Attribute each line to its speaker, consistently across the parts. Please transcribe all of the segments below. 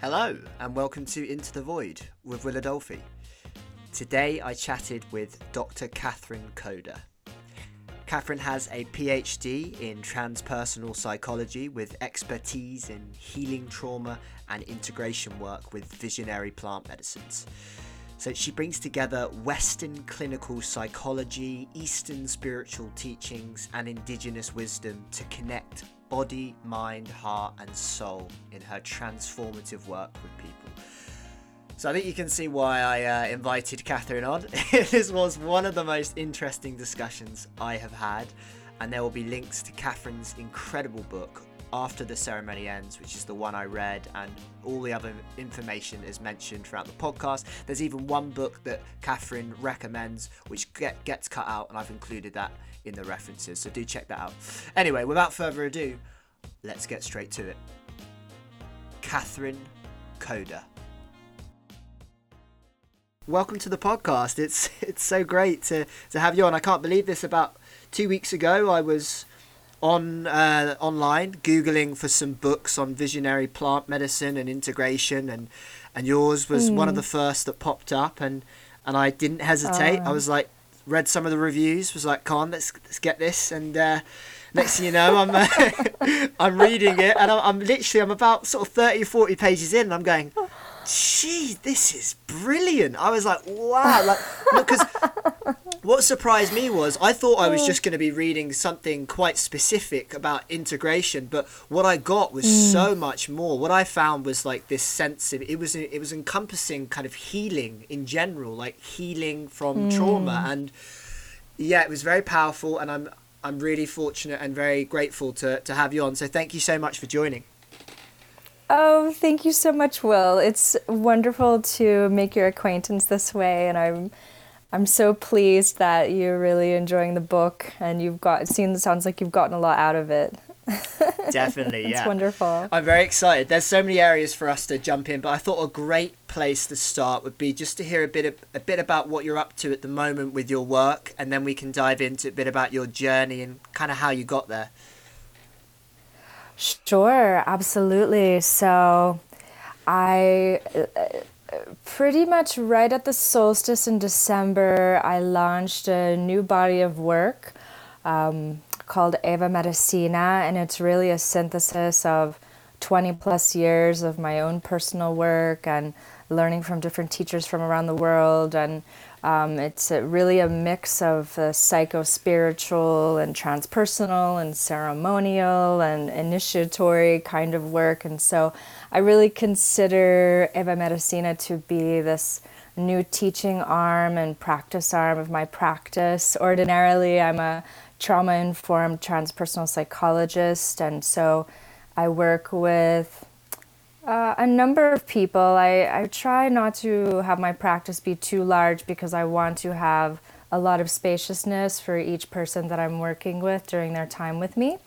Speaker 1: Hello, and welcome to Into the Void with Will Adolphi. Today I chatted with Dr. Katherine Coder. Katherine has a PhD in transpersonal psychology with expertise in healing trauma and integration work with visionary plant medicines. So she brings together Western clinical psychology, Eastern spiritual teachings, and indigenous wisdom to connect body, mind, heart, and soul in her transformative work with people. So I think you can see why I uh, invited Katherine on. this was one of the most interesting discussions I have had, and there will be links to Katherine's incredible book, After the Ceremony Ends, which is the one I read, and all the other information is mentioned throughout the podcast. There's even one book that Katherine recommends, which get, gets cut out, and I've included that in the references, so do check that out. Anyway, without further ado, let's get straight to it. Katherine Coder. Welcome to the podcast. It's it's so great to, to have you on. I can't believe this. About two weeks ago, I was on uh, online googling for some books on visionary plant medicine and integration, and and yours was mm. one of the first that popped up, and and I didn't hesitate. I was like, read some of the reviews, was like, "Come on, let's let's get this." And uh, next thing you know, I'm uh, I'm reading it, and I'm, I'm, literally I'm about sort of 30, 40 pages in, and I'm going, "Gee, this is brilliant!" I was like, "Wow!" Like, because what surprised me was I thought I was just going to be reading something quite specific about integration, but what I got was mm. so much more. What I found was like this sense of it was it was encompassing kind of healing in general, like healing from mm. trauma, and yeah, it was very powerful. And I'm I'm really fortunate and very grateful to to have you on. So thank you so much for joining.
Speaker 2: Oh, thank you so much, Will. It's wonderful to make your acquaintance this way, and I'm I'm so pleased that you're really enjoying the book and you've got it seems sounds like you've gotten a lot out of it.
Speaker 1: Definitely,
Speaker 2: yeah.
Speaker 1: It's
Speaker 2: wonderful.
Speaker 1: I'm very excited. There's so many areas for us to jump in, but I thought a great place to start would be just to hear a bit of, a bit about what you're up to at the moment with your work, and then we can dive into a bit about your journey and kind of how you got there.
Speaker 2: Sure, absolutely. So, I pretty much right at the solstice in December, I launched a new body of work um, called Eva Medicina, and it's really a synthesis of 20 plus years of my own personal work and learning from different teachers from around the world and um, it's a, really a mix of uh, psycho spiritual and transpersonal and ceremonial and initiatory kind of work. And so I really consider Eva Medicina to be this new teaching arm and practice arm of my practice. Ordinarily, I'm a trauma informed transpersonal psychologist, and so I work with uh, a number of people. I, I try not to have my practice be too large because I want to have a lot of spaciousness for each person that I'm working with during their time with me.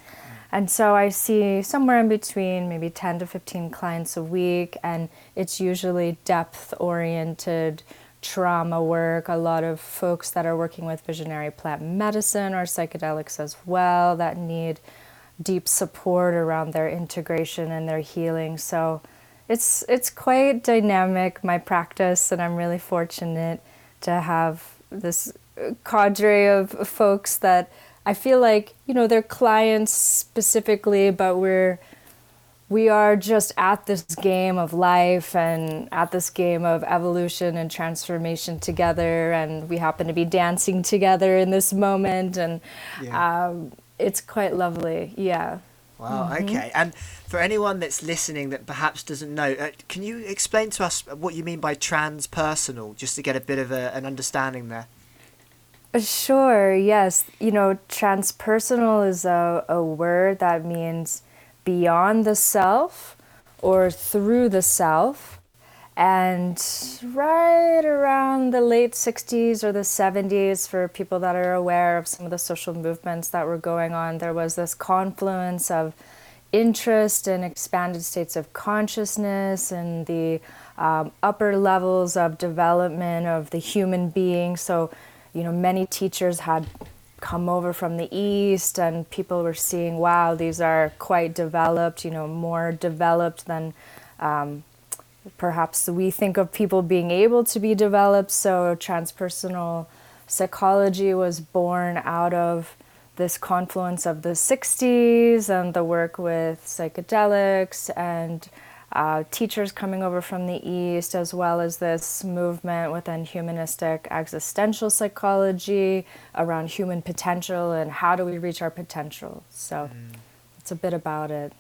Speaker 2: And so I see somewhere in between maybe 10 to 15 clients a week, and it's usually depth oriented trauma work. A lot of folks that are working with visionary plant medicine or psychedelics as well that need deep support around their integration and their healing. So it's it's quite dynamic my practice and I'm really fortunate to have this cadre of folks that I feel like, you know, they're clients specifically, but we're we are just at this game of life and at this game of evolution and transformation together and we happen to be dancing together in this moment and yeah. um, it's quite lovely. Yeah.
Speaker 1: Wow. Mm-hmm. Okay. And for anyone that's listening that perhaps doesn't know, uh, can you explain to us what you mean by transpersonal, just to get a bit of a, an understanding there?
Speaker 2: Uh, sure. Yes. You know, transpersonal is a, a word that means beyond the self or through the self. And right around the late 60s or the 70s, for people that are aware of some of the social movements that were going on, there was this confluence of interest in expanded states of consciousness and the um, upper levels of development of the human being. So, you know, many teachers had come over from the east and people were seeing wow these are quite developed you know more developed than um, perhaps we think of people being able to be developed. So transpersonal psychology was born out of this confluence of the 60s and the work with psychedelics and uh, teachers coming over from the East, as well as this movement within humanistic existential psychology around human potential and how do we reach our potential. So mm. it's a bit about it.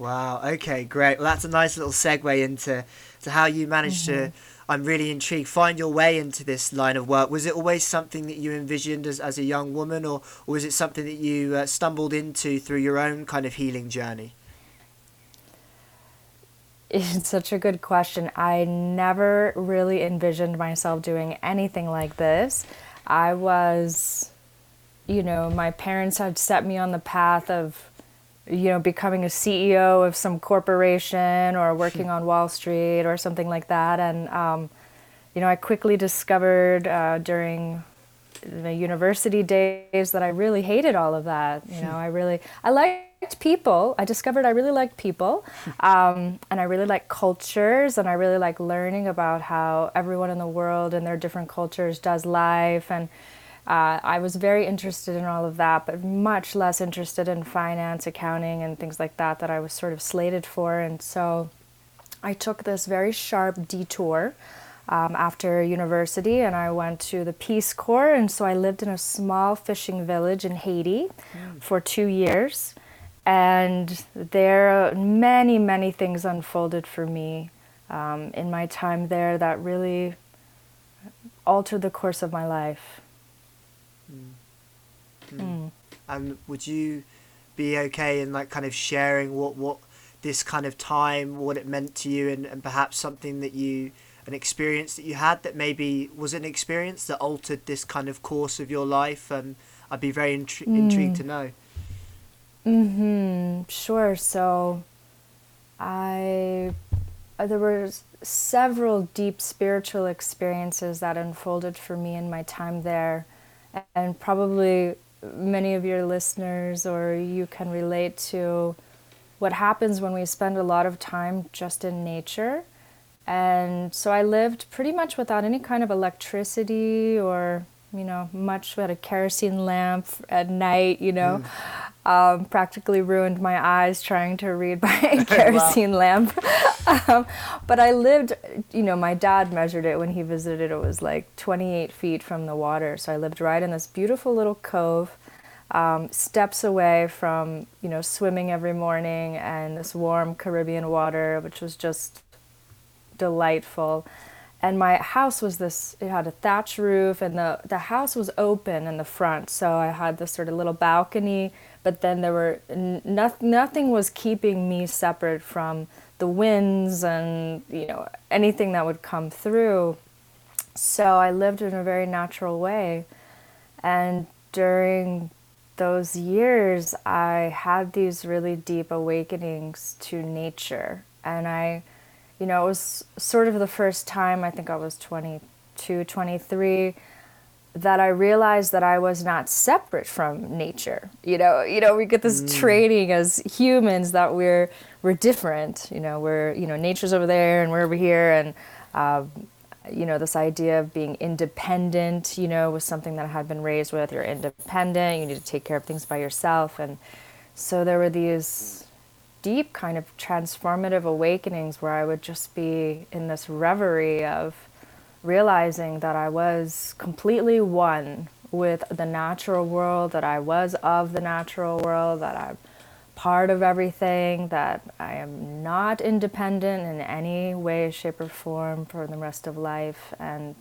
Speaker 1: Wow. Okay. Great. Well, that's a nice little segue into to how you managed mm-hmm. to. I'm really intrigued. Find your way into this line of work. Was it always something that you envisioned as, as a young woman, or, or was it something that you uh, stumbled into through your own kind of healing journey?
Speaker 2: It's such a good question. I never really envisioned myself doing anything like this. I was, you know, my parents had set me on the path of, you know, becoming a CEO of some corporation or working on Wall Street or something like that. And, um, you know, I quickly discovered uh, during the university days that I really hated all of that. You know, I really, I liked people. I discovered I really liked people, um, and I really like cultures, and I really like learning about how everyone in the world and their different cultures does life. And uh, I was very interested in all of that, but much less interested in finance, accounting, and things like that that I was sort of slated for. And so I took this very sharp detour. Um, after university, and I went to the Peace Corps, and so I lived in a small fishing village in Haiti mm. for two years. And there, many, many things unfolded for me um, in my time there that really altered the course of my life.
Speaker 1: Mm. Mm. Mm. And would you be okay in like kind of sharing what what this kind of time, what it meant to you, and, and perhaps something that you an experience that you had that maybe was an experience that altered this kind of course of your life and I'd be very intri- intrigued to know.
Speaker 2: Mm-hmm. Sure. So, I uh, there were several deep spiritual experiences that unfolded for me in my time there, and probably many of your listeners or you can relate to what happens when we spend a lot of time just in nature. And so I lived pretty much without any kind of electricity or you know, much with a kerosene lamp at night, you know. Mm. Um, practically ruined my eyes trying to read by a kerosene lamp. um, but I lived, you know, my dad measured it when he visited. It was like 28 feet from the water. So I lived right in this beautiful little cove, um, steps away from, you know, swimming every morning and this warm Caribbean water, which was just delightful and my house was this it had a thatch roof and the the house was open in the front. So i had this sort of little balcony but then there were no, nothing was keeping me separate from the winds and you know anything that would come through. So i lived in a very natural way. And during those years i had these really deep awakenings to nature. And i you know, it was sort of the first time, I think I was 22, 23, that I realized that I was not separate from nature. You know, you know, we get this mm. training as humans that we're we're different. You know, we're you know nature's over there and we're over here, and um, you know this idea of being independent. You know, was something that I had been raised with. You're independent. You need to take care of things by yourself, and so there were these deep kind of transformative awakenings where I would just be in this reverie of realizing that I was completely one with the natural world, that I was of the natural world, that I'm part of everything, that I am not independent in any way, shape, or form for the rest of life. And,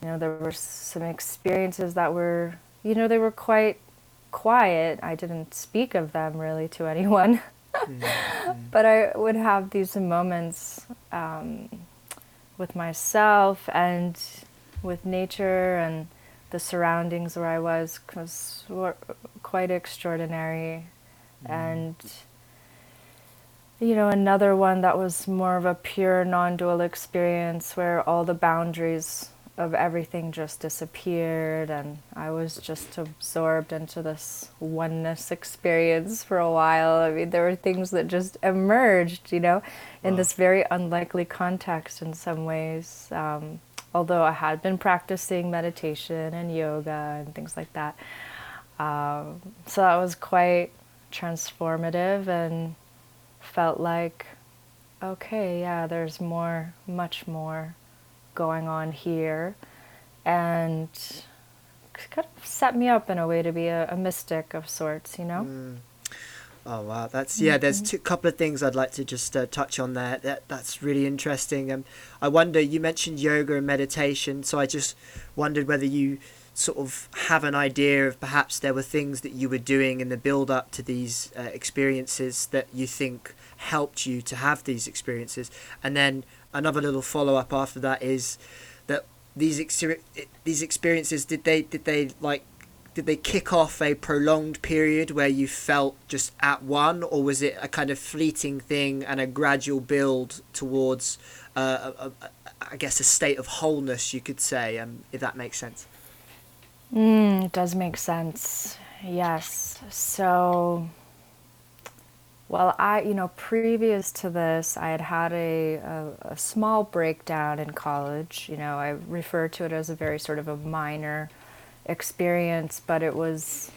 Speaker 2: you know, there were some experiences that were, you know, they were quite quiet. I didn't speak of them really to anyone. But I would have these moments um, with myself and with nature and the surroundings where I was was quite extraordinary. Mm-hmm. And you know, another one that was more of a pure non dual experience where all the boundaries of everything just disappeared and I was just absorbed into this oneness experience for a while. I mean, there were things that just emerged, you know, in wow. this very unlikely context in some ways. Um, although I had been practicing meditation and yoga and things like that. Um, so that was quite transformative and felt like, okay, yeah, there's more, much more going on here. And kind of set me up in a way to be a, a mystic of sorts, you know? Mm.
Speaker 1: Oh wow, that's yeah. There's a mm-hmm. couple of things I'd like to just uh, touch on there. That that's really interesting. Um, I wonder. You mentioned yoga and meditation, so I just wondered whether you sort of have an idea of perhaps there were things that you were doing in the build up to these uh, experiences that you think helped you to have these experiences, and then another little follow up after that is that these these experiences did they did they like did they kick off a prolonged period where you felt just at one, or was it a kind of fleeting thing and a gradual build towards, uh, guess, a state of wholeness, you could say, um, if that makes sense?
Speaker 2: Mm, it does make sense. Yes. So, well, I, you know, previous to this, I had had a, a, a small breakdown in college. You know, I refer to it as a very sort of a minor experience, but it was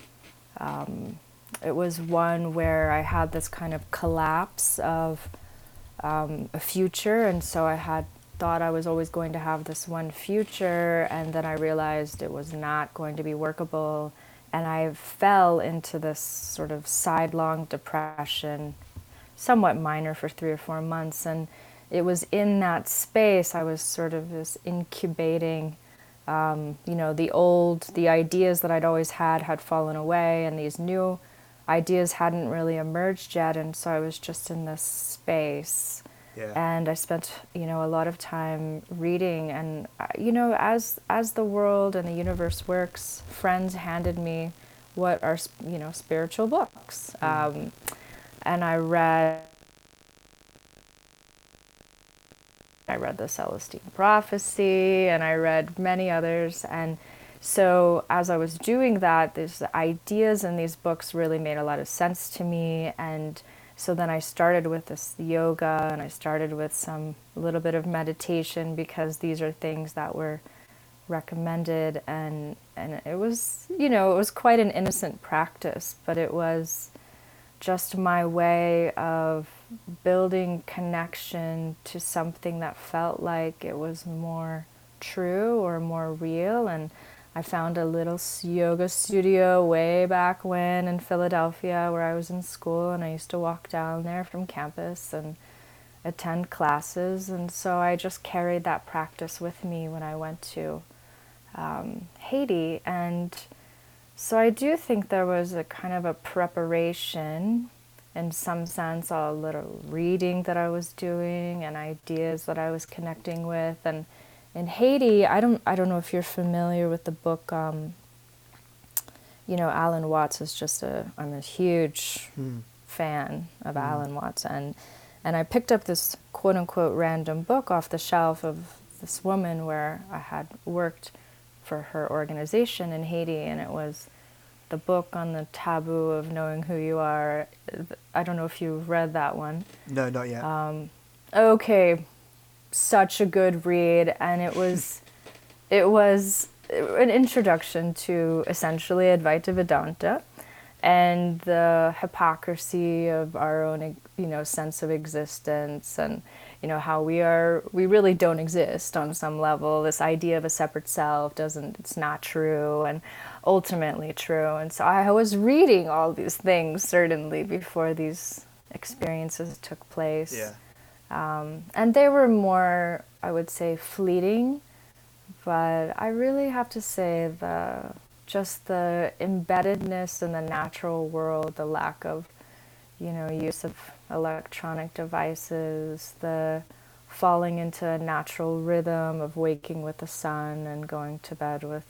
Speaker 2: um, it was one where I had this kind of collapse of um, a future, and so I had thought I was always going to have this one future, and then I realized it was not going to be workable, and I fell into this sort of sidelong depression, somewhat minor for three or four months, and it was in that space I was sort of this incubating um, you know, the old, the ideas that I'd always had had fallen away, and these new ideas hadn't really emerged yet. And so I was just in this space. Yeah. And I spent, you know, a lot of time reading, and uh, you know, as as the world and the universe works, friends handed me what are you know spiritual books, mm. um, and I read I read the Celestine Prophecy and I read many others. And so as I was doing that, these ideas in these books really made a lot of sense to me. And so then I started with this yoga and I started with some little bit of meditation because these are things that were recommended and and it was you know it was quite an innocent practice but it was just my way of building connection to something that felt like it was more true or more real. And I found a little yoga studio way back when in Philadelphia where I was in school, and I used to walk down there from campus and attend classes. And so I just carried that practice with me when I went to um, Haiti. And so I do think there was a kind of a preparation in some sense a little reading that I was doing and ideas that I was connecting with and in Haiti I don't I don't know if you're familiar with the book um, you know Alan Watts is just a I'm a huge mm. fan of mm. Alan Watts and and I picked up this quote unquote random book off the shelf of this woman where I had worked for her organization in Haiti and it was the book on the taboo of knowing who you are. I don't know if you've read that one.
Speaker 1: No, not yet. Um,
Speaker 2: okay, such a good read, and it was, it was an introduction to essentially Advaita Vedanta, and the hypocrisy of our own, you know, sense of existence, and you know how we are, we really don't exist on some level. This idea of a separate self doesn't, it's not true, and ultimately true. And so I was reading all these things certainly before these experiences took place.
Speaker 1: Yeah.
Speaker 2: Um, and they were more, I would say, fleeting. But I really have to say the just the embeddedness in the natural world, the lack of, you know, use of electronic devices, the falling into a natural rhythm of waking with the sun and going to bed with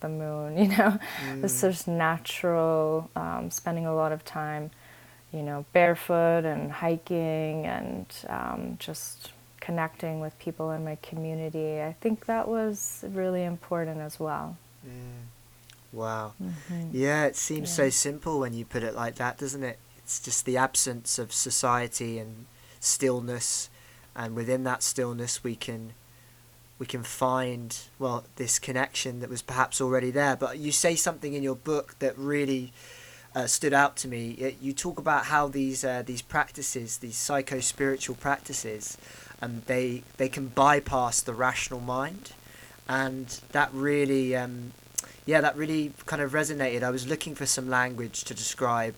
Speaker 2: the moon, you know, mm. this is natural, um, spending a lot of time, you know, barefoot and hiking and um, just connecting with people in my community. I think that was really important as well.
Speaker 1: Mm. Wow. Mm-hmm. Yeah, it seems yeah. so simple when you put it like that, doesn't it? It's just the absence of society and stillness, and within that stillness, we can we can find well this connection that was perhaps already there. But you say something in your book that really uh, stood out to me. you talk about how these uh, these practices, these psycho spiritual practices, um, they they can bypass the rational mind, and that really, um, yeah, that really kind of resonated. I was looking for some language to describe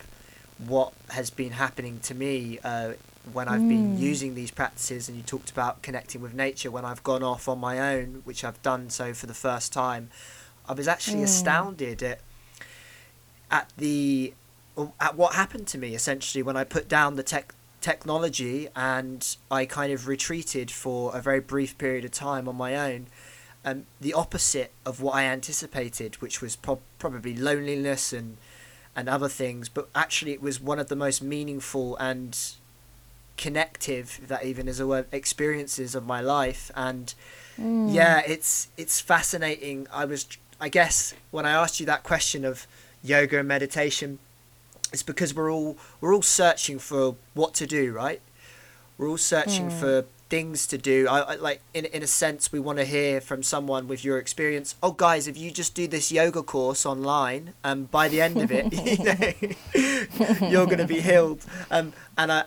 Speaker 1: what has been happening to me uh, when I've mm. been using these practices, and you talked about connecting with nature when I've gone off on my own, which I've done so for the first time. I was actually mm. astounded at at the at what happened to me essentially when I put down the tech technology and I kind of retreated for a very brief period of time on my own. Um, the opposite of what I anticipated, which was pro- probably loneliness and and other things, but actually it was one of the most meaningful and connective that even is a word experiences of my life and mm. yeah it's it's fascinating i was i guess when i asked you that question of yoga and meditation it's because we're all we're all searching for what to do, right? We're all searching mm. for things to do. I, I, like in in a sense we want to hear from someone with your experience. Oh guys, if you just do this yoga course online, um by the end of it, you know, you're going to be healed. Um and I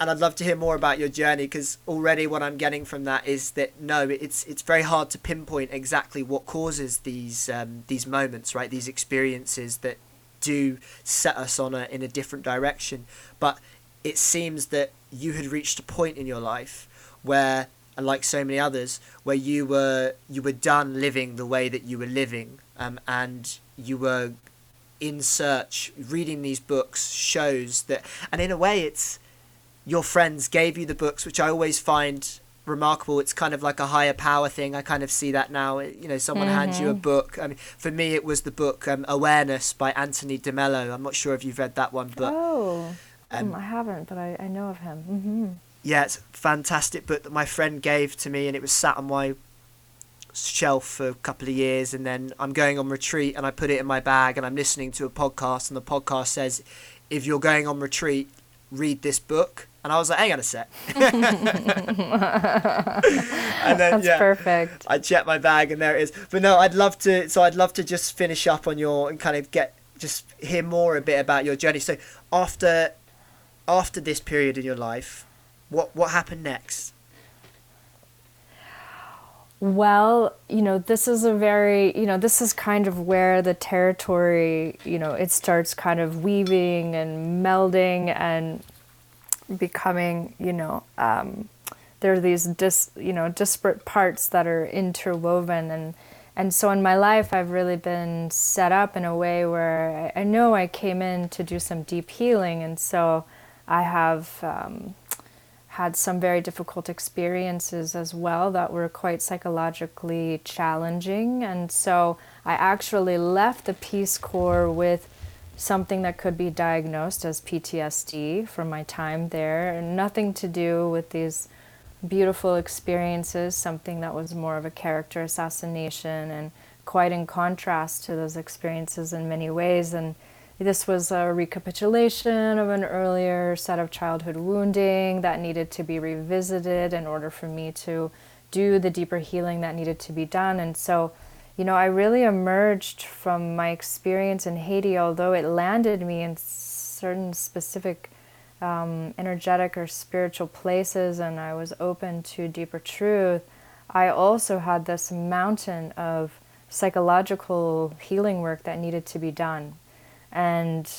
Speaker 1: and I'd love to hear more about your journey because already what I'm getting from that is that no, it's it's very hard to pinpoint exactly what causes these um, these moments, right? These experiences that do set us on a in a different direction. But it seems that you had reached a point in your life where and like so many others where you were you were done living the way that you were living um, and you were in search reading these books shows that and in a way it's your friends gave you the books which i always find remarkable. It's kind of like a higher power thing. I kind of see that now. You know, someone mm-hmm. hands you a mm-hmm. book. I mean, for me, it was the book um, Awareness by Anthony DeMello. I'm not sure if you've read that one, but
Speaker 2: oh, um, I haven't, but I, I know of him. Mm-hmm.
Speaker 1: Yeah, it's a fantastic book that my friend gave to me, and it was sat on my shelf for a couple of years and then I'm going on retreat and I put it in my bag and I'm listening to a podcast and the podcast says if you're going on retreat read this book and I was like, hang on a sec. and
Speaker 2: then, That's yeah, perfect.
Speaker 1: I checked my bag and there it is. But no, I'd love to, so I'd love to just finish up on your, and kind of get, just hear more a bit about your journey. So after, after this period in your life, what, what happened next?
Speaker 2: Well, you know, this is a very, you know, this is kind of where the territory, you know, it starts kind of weaving and melding and becoming, you know, um, there are these dis, you know, disparate parts that are interwoven and and so in my life I've really been set up in a way where I, I know I came in to do some deep healing and so I have um, had some very difficult experiences as well that were quite psychologically challenging and so I actually left the Peace Corps with something that could be diagnosed as PTSD from my time there, nothing to do with these beautiful experiences, something that was more of a character assassination and quite in contrast to those experiences in many ways. And this was a recapitulation of an earlier set of childhood wounding that needed to be revisited in order for me to do the deeper healing that needed to be done. And so you know, I really emerged from my experience in Haiti, although it landed me in certain specific um, energetic or spiritual places and I was open to deeper truth. I also had this mountain of psychological healing work that needed to be done. And,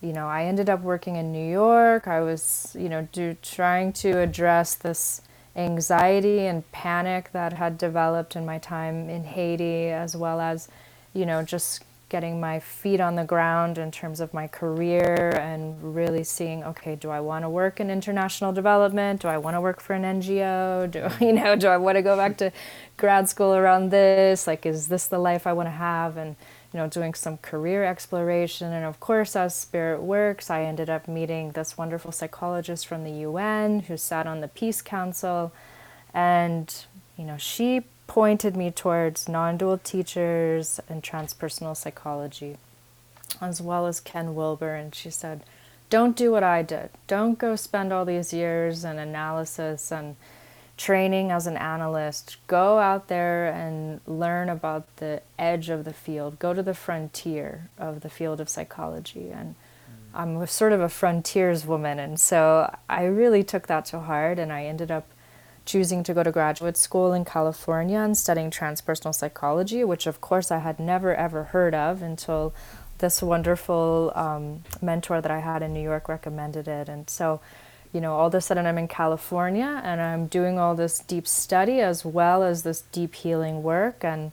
Speaker 2: you know, I ended up working in New York. I was, you know, do, trying to address this anxiety and panic that had developed in my time in Haiti, as well as, you know, just getting my feet on the ground in terms of my career and really seeing, okay, do I want to work in international development? Do I want to work for an NGO? Do you know, do I want to go back to grad school around this? Like, is this the life I want to have? And you know, doing some career exploration. And of course, as Spirit works, I ended up meeting this wonderful psychologist from the UN who sat on the Peace Council. And, you know, she pointed me towards non dual teachers and transpersonal psychology, as well as Ken Wilber. And she said, don't do what I did. Don't go spend all these years in analysis and training as an analyst. Go out there and learn about the edge of the field. Go to the frontier of the field of psychology. And I'm sort of a frontiers woman. And so I really took that to heart. And I ended up choosing to go to graduate school in California and studying transpersonal psychology, which of course I had never ever heard of until this wonderful um, mentor that I had in New York recommended it. And so, you know, all of a sudden I'm in California and I'm doing all this deep study as well as this deep healing work. And,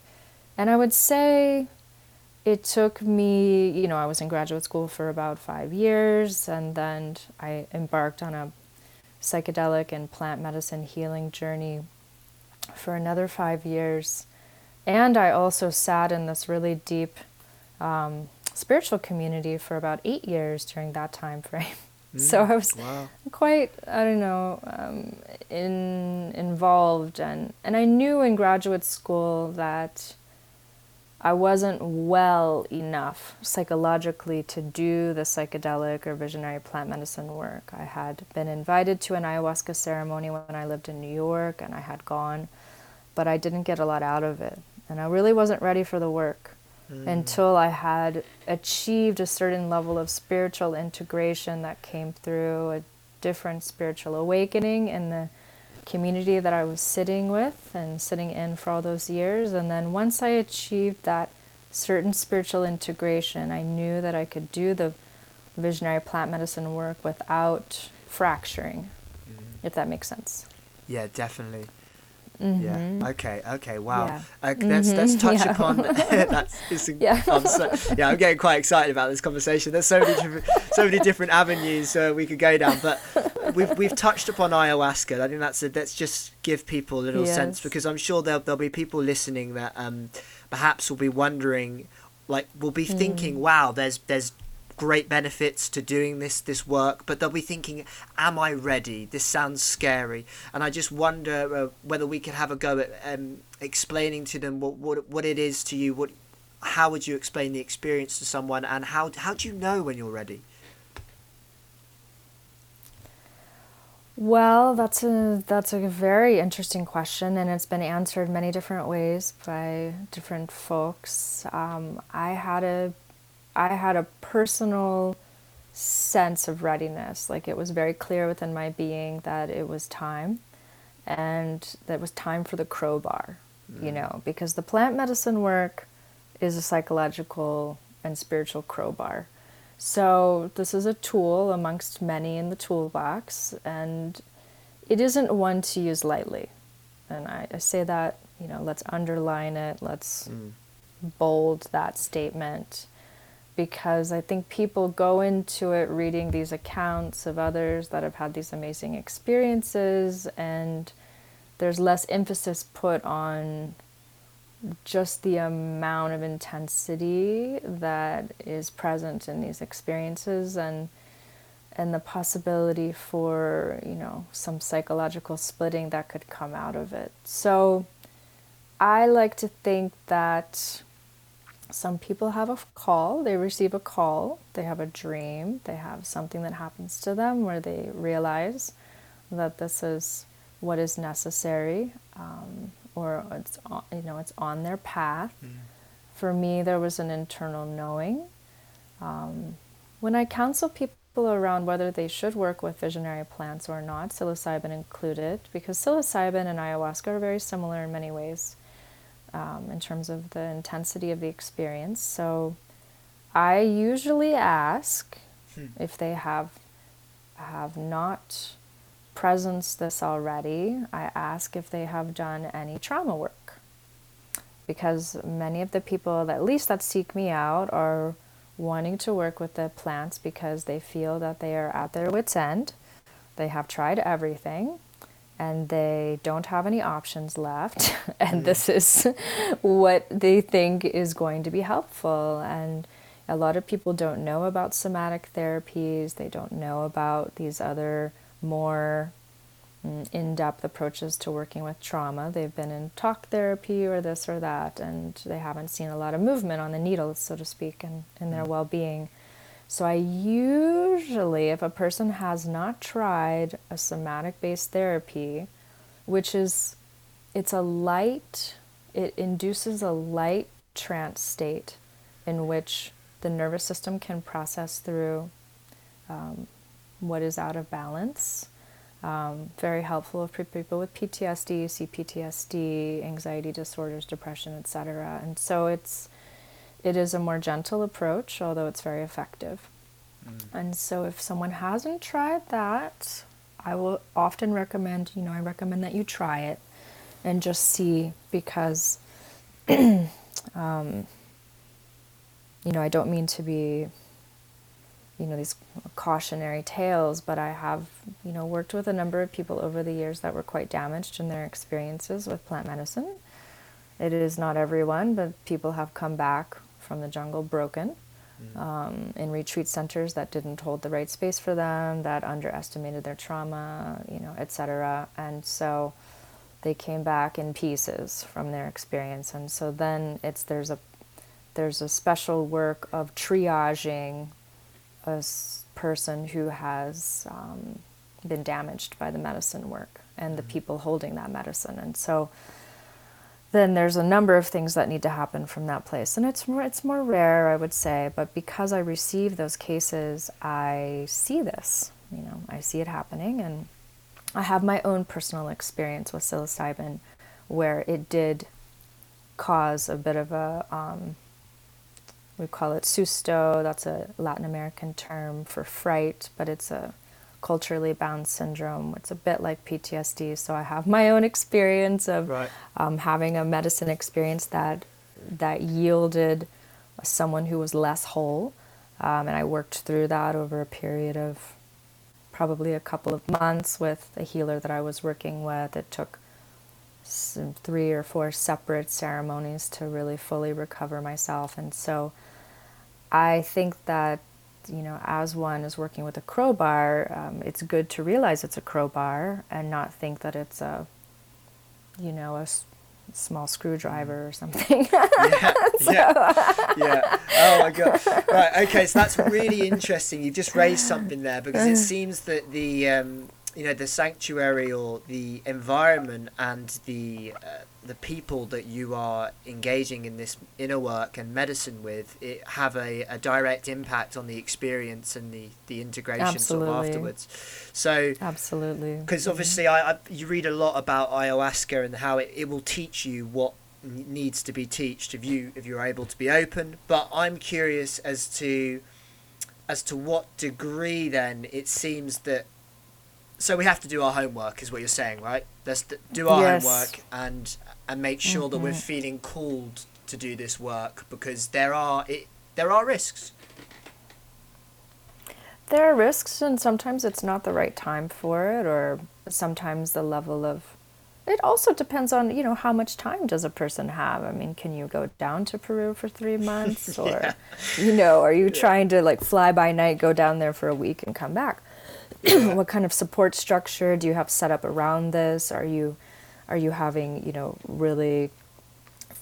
Speaker 2: and I would say it took me, you know, I was in graduate school for about five years and then I embarked on a psychedelic and plant medicine healing journey for another five years. And I also sat in this really deep um, spiritual community for about eight years during that time frame. Mm, so I was wow. quite, I don't know, um, in, involved, and and I knew in graduate school that I wasn't well enough psychologically to do the psychedelic or visionary plant medicine work. I had been invited to an ayahuasca ceremony when I lived in New York, and I had gone, but I didn't get a lot out of it, and I really wasn't ready for the work mm. until I had achieved a certain level of spiritual integration that came through a different spiritual awakening in the community that I was sitting with and sitting in for all those years. And then once I achieved that certain spiritual integration, I knew that I could do the visionary plant medicine work without fracturing, mm. if that makes sense.
Speaker 1: Yeah, definitely. Mm-hmm. Yeah. Okay. Okay. Wow. Yeah. Uh, let's mm-hmm. let's touch yeah. upon that's. yeah. I'm so, yeah. I'm getting quite excited about this conversation. There's so many different so many different avenues uh, we could go down, but we've we've touched upon ayahuasca. I think that's a, let's just give people a little yes. sense because I'm sure there'll there'll be people listening that um perhaps will be wondering, like, will be thinking, mm. wow, there's there's great benefits to doing this this work, but they'll be thinking, "Am I ready? This sounds scary." And I just wonder uh, whether we could have a go at um, explaining to them what, what what it is to you. What how would you explain the experience to someone, and how how do you know when you're ready?
Speaker 2: Well, that's a that's a very interesting question, and it's been answered many different ways by different folks. Um, I had a I had a personal sense of readiness. Like it was very clear within my being that it was time and that it was time for the crowbar, mm. you know, because the plant medicine work is a psychological and spiritual crowbar. So this is a tool amongst many in the toolbox and it isn't one to use lightly. And I, I say that, you know, let's underline it, let's mm. bold that statement because I think people go into it reading these accounts of others that have had these amazing experiences, and there's less emphasis put on just the amount of intensity that is present in these experiences and and the possibility for you know some psychological splitting that could come out of it. So i like to think that some people have a call, they receive a call, they have a dream, they have something that happens to them where they realize that this is what is necessary um, or it's on, you know it's on their path. Mm. For me, there was an internal knowing. Um, when I counsel people around whether they should work with visionary plants or not, psilocybin included, because psilocybin and ayahuasca are very similar in many ways um, in terms of the intensity of the experience. So I usually ask hmm. if they have have not presenced this already. I ask if they have done any trauma work because many of the people, at least that seek me out, are wanting to work with the plants because they feel that they are at their wits' end. They have tried everything and they don't have any options left and mm. this is what they think is going to be helpful and a lot of people don't know about somatic therapies they don't know about these other more mm, in depth approaches to working with trauma. They've been in talk therapy or this or that, and they haven't seen a lot of movement on the needle, so to speak, in, in their mm. So, I usually, if a person has not tried a somatic based therapy, which is it's a light, it induces a light trance state in which the nervous system can process through um, what is out of balance. Um, very helpful for people with PTSD, CPTSD, anxiety disorders, depression, etc. And so it's it is a more gentle approach, although it's very effective. Mm. And so if someone hasn't tried that, I will often recommend, you know, I recommend that you try it and just see because um, you know, I don't mean to be, you know, these cautionary tales, but I have, you know, worked with a number of people over the years that were quite damaged in their experiences with plant medicine. It is not everyone, but people have come back from the jungle broken mm. um, in retreat centers that didn't hold the right space for them, that underestimated their trauma, you know, etc. And so they came back in pieces from their experience. And so then it's there's a there's a special work of triaging a person who has um, been damaged by the medicine work and the mm-hmm. people holding that medicine. And so then there's a number of things that need to happen from that place. And it's more, it's more rare, I would say, but because I receive those cases, I see this. You know, I see it happening, and I have my own personal experience with psilocybin where it did cause a bit of a um, we call it susto. That's a Latin American term for fright, but it's a culturally bound syndrome. It's a bit like PTSD. So I have my own experience of right. um, having a medicine experience that that yielded someone who was less whole, um, and I worked through that over a period of probably a couple of months with a healer that I was working with. It took three or four separate ceremonies to really fully recover myself, and so I think that you know, as one is working with a crowbar, um, it's good to realize it's a crowbar and not think that it's a, you know, a s- small screwdriver or something. yeah,
Speaker 1: so. yeah, yeah. Oh my god! Right. Okay. So that's really interesting. You've just raised something there because it seems that the um, you know the sanctuary or the environment and the uh, the people that you are engaging in this inner work and medicine with it have a, a direct impact on the experience and the the integration absolutely. sort of afterwards. So
Speaker 2: absolutely.
Speaker 1: because obviously I, I, you read a lot about ayahuasca and how it, it will teach you what needs to be taught if you if you're able to be open but i'm curious as to as to what degree then it seems that so we have to do our homework, is what you're saying, right? Let's do our yes. homework and and make sure mm-hmm. that we're mm-hmm. feeling called to do this work because there are it, there are risks.
Speaker 2: There are risks, and sometimes it's not the right time for it, or sometimes the level of. It also depends on you know how much time does a person have. I mean, can you go down to Peru for three months, or yeah. you know, are you yeah. trying to like fly by night, go down there for a week and come back? what kind of support structure do you have set up around this? Are you are you having, you know, really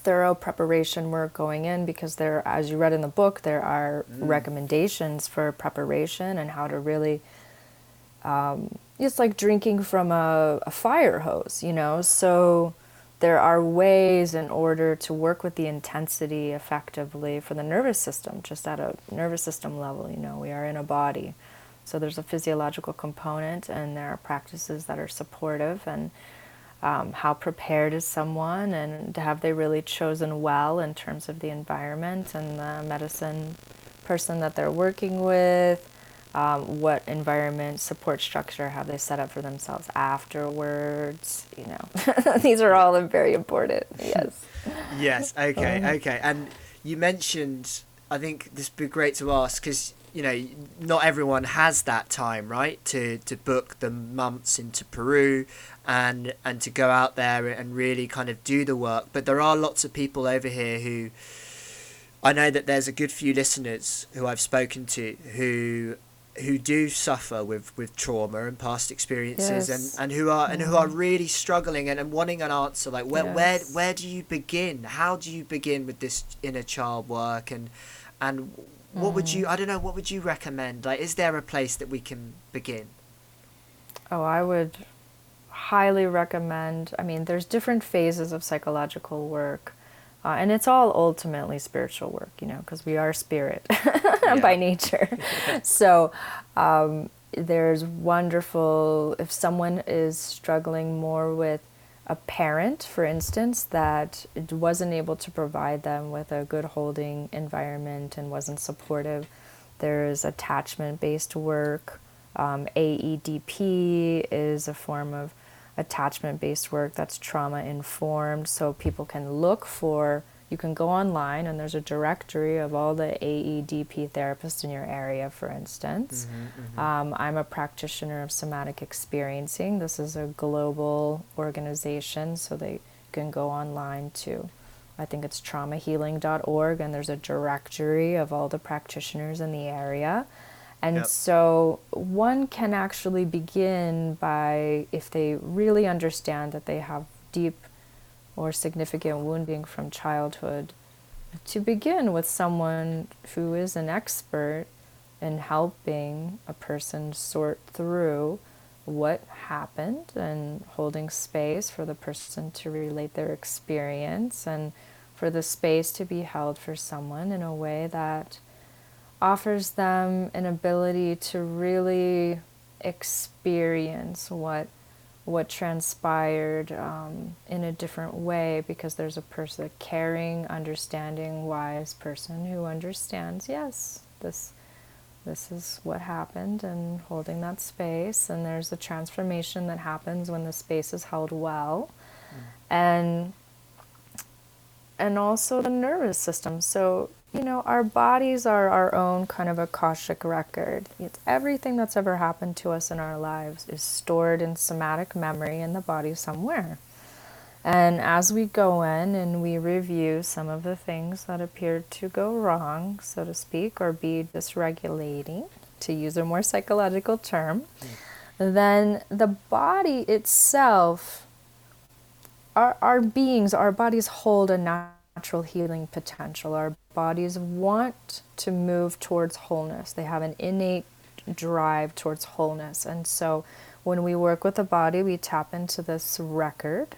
Speaker 2: thorough preparation work going in because there as you read in the book there are mm. recommendations for preparation and how to really um, it's like drinking from a, a fire hose you know so there are ways in order to work with the intensity effectively for the nervous system just at a nervous system level you know we are in a body so there's a physiological component, and there are practices that are supportive. And um, how prepared is someone, and have they really chosen well in terms of the environment and the medicine person that they're working with? Um, what environment support structure have they set up for themselves afterwards? You know, these are all very important. Yes.
Speaker 1: yes. Okay. Um, okay. And you mentioned, I think this would be great to ask because you know, not everyone has that time, right, to, to book the months into Peru and and to go out there and really kind of do the work. But there are lots of people over here who I know that there's a good few listeners who I've spoken to who who do suffer with, with trauma and past experiences
Speaker 2: Yes.
Speaker 1: and, and who are and who are really struggling and, and wanting an answer like where where where do you begin how do you begin with this inner child work and and what would you I don't know what would you recommend like is there a place that we can begin
Speaker 2: Oh, I would highly recommend. I mean, there's different phases of psychological work, uh, and it's all ultimately spiritual work, you know, because we are spirit by nature. so, um, there's wonderful, if someone is struggling more with a parent, for instance, that wasn't able to provide them with a good holding environment and wasn't supportive, there's attachment based work. Um, AEDP is a form of attachment based work that's trauma informed. So people can look for, you can go online and there's a directory of all the AEDP therapists in your area, for instance. Um, I'm a practitioner of somatic experiencing. This is a global organization, so they can go online to, I think it's traumahealing.org, and there's a directory of all the practitioners in the area. And
Speaker 1: Yep.
Speaker 2: so one can actually begin by, if they really understand that they have deep or significant wounding from childhood, to begin with someone who is an expert in helping a person sort through what happened and holding space for the person to relate their experience and for the space to be held for someone in a way that offers them an ability to really experience what what transpired um, in a different way because there's a person a caring understanding wise person who understands yes this this is what happened and holding that space. And there's a transformation that happens when the space is held well. And and also the nervous system. So, you know, our bodies are our own kind of Akashic record. It's everything that's ever happened to us in our lives is stored in somatic memory in the body somewhere. And as we go in and we review some of the things that appeared to go wrong, so to speak, or be dysregulating, to use a more psychological term, then the body itself our, our beings, our bodies hold a natural healing potential. Our bodies want to move towards wholeness. They have an innate drive towards wholeness. And so when we work with the body, we tap into this record.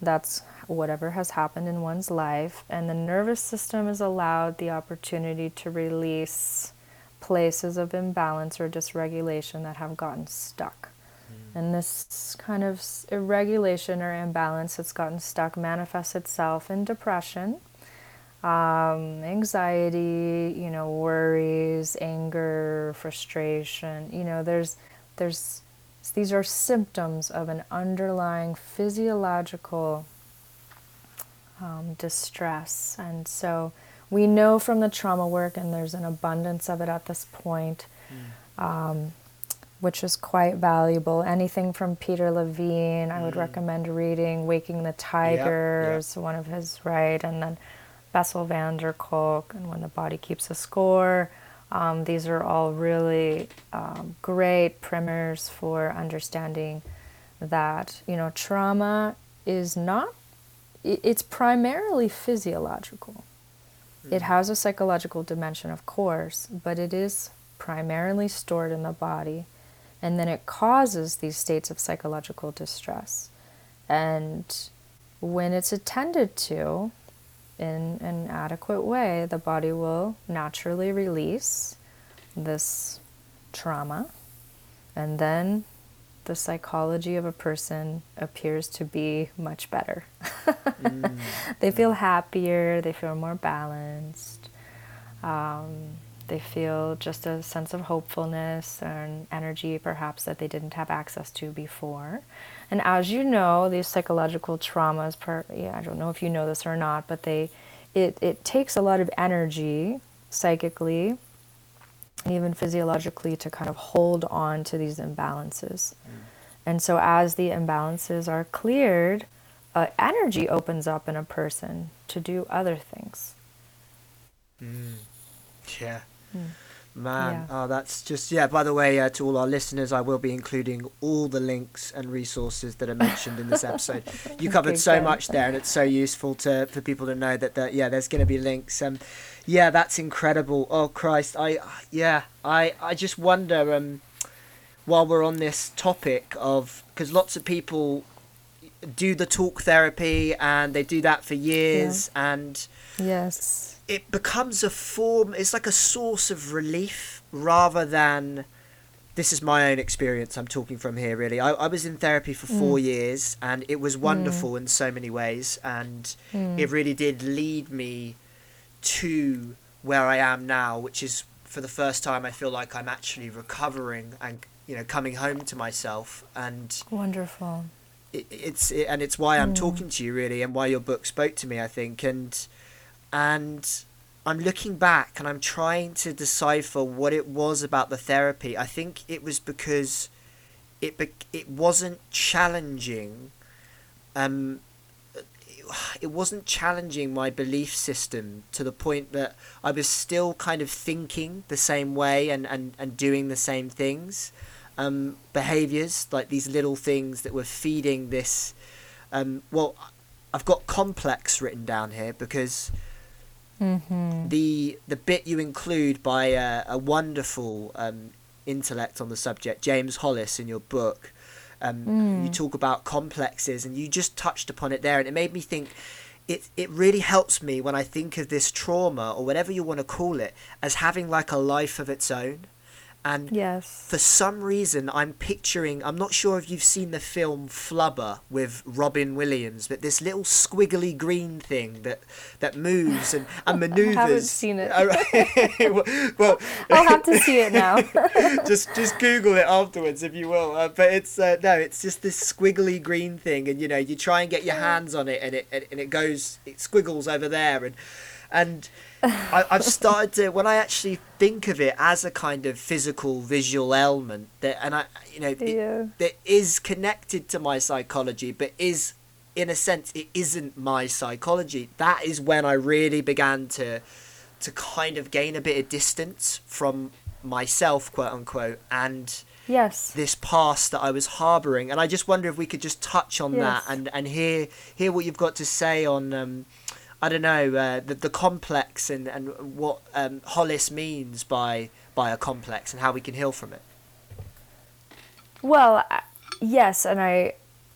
Speaker 2: That's whatever has happened in one's life. And the nervous system is allowed the opportunity to release places of imbalance or dysregulation that have gotten stuck. Hmm. And this kind of irregulation or imbalance that's gotten stuck manifests itself in depression, um, anxiety, you know, worries, anger, frustration. You know, there's, there's, these are symptoms of an underlying physiological um, distress. And so we know from the trauma work, and there's an abundance of it at this point, um, which is quite valuable. Anything from Peter Levine, I would recommend reading Waking the Tigers, one of his, right? And then Bessel van der Kolk and When the Body Keeps a Score. Um, these are all really um, great primers for understanding that, you know, trauma is not, it's primarily physiological. It has a psychological dimension, of course, but it is primarily stored in the body. And then it causes these states of psychological distress. And when it's attended to in an adequate way, the body will naturally release this trauma. And then the psychology of a person appears to be much better. they feel happier, they feel more balanced, um, they feel just a sense of hopefulness and energy perhaps that they didn't have access to before. And as you know, these psychological traumas, per, yeah, I don't know if you know this or not, but they, it, it takes a lot of energy psychically and even physiologically to kind of hold on to these imbalances. Mm. And so, as the imbalances are cleared, uh, energy opens up in a person to do other things. Mm.
Speaker 1: Yeah. Mm. Man, yeah. oh, that's just yeah. By the way, uh, to all our listeners, I will be including all the links and resources that are mentioned in this episode. You covered so much there, and it's so useful to for people to know that, that yeah, there's going to be links. Um, yeah, that's incredible. Oh Christ, I yeah, I I just wonder um, while we're on this topic of because lots of people do the talk therapy and they do that for years yeah. and
Speaker 2: yes
Speaker 1: it becomes a form it's like a source of relief rather than this is my own experience i'm talking from here really i, I was in therapy for four mm. years and it was wonderful mm. in so many ways and mm. it really did lead me to where i am now which is for the first time i feel like i'm actually recovering and you know coming home to myself and
Speaker 2: wonderful
Speaker 1: it, it's it, and it's why i'm mm. talking to you really and why your book spoke to me i think and and I'm looking back and I'm trying to decipher what it was about the therapy. I think it was because it be- it wasn't challenging. Um, it wasn't challenging my belief system to the point that I was still kind of thinking the same way and, and, and doing the same things. Um, behaviors, like these little things that were feeding this. Um, well, I've got complex written down here because
Speaker 2: Mm-hmm.
Speaker 1: The the bit you include by a, a wonderful um, intellect on the subject, James Hollis, in your book. Um, mm. You talk about complexes, and you just touched upon it there, and it made me think. It it really helps me when I think of this trauma or whatever you want to call it as having like a life of its own. And
Speaker 2: yes.
Speaker 1: for some reason, I'm picturing, I'm not sure if you've seen the film Flubber with Robin Williams, but this little squiggly green thing that, that moves and, and maneuvers. I
Speaker 2: haven't seen it. well, I'll have to see it now.
Speaker 1: just just Google it afterwards if you will. Uh, but it's, uh, no, it's just this squiggly green thing. And, you know, you try and get your hands on it and it, and it goes, it squiggles over there. And, and I, have started to when I actually think of it as a kind of physical visual element that and I you know yeah. it, that is connected to my psychology but is in a sense it isn't my psychology that is when I really began to to kind of gain a bit of distance from myself quote unquote and
Speaker 2: yes
Speaker 1: this past that I was harboring and I just wonder if we could just touch on yes. that and and hear hear what you've got to say on um I don't know uh, the the complex and and what um, Hollis means by by a complex and how we can heal from it.
Speaker 2: Well, yes, and I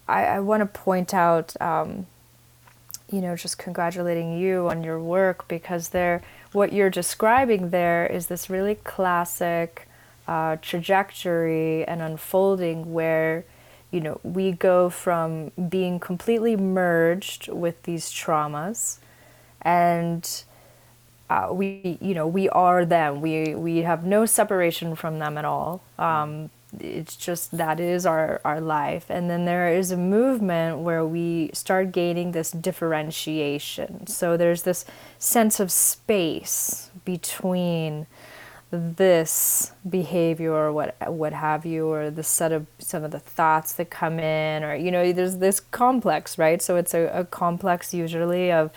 Speaker 2: I, I want to point out, um, you know, just congratulating you on your work because there what you're describing there is this really classic uh, trajectory and unfolding where you know we go from being completely merged with these traumas and uh, we you know we are them. We we have no separation from them at all. Um, it's just that is our our life. And then there is a movement where we start gaining this differentiation. So there's this sense of space between this behavior or what what have you or the set of some of the thoughts that come in or you know there's this complex right? So it's a, a complex usually of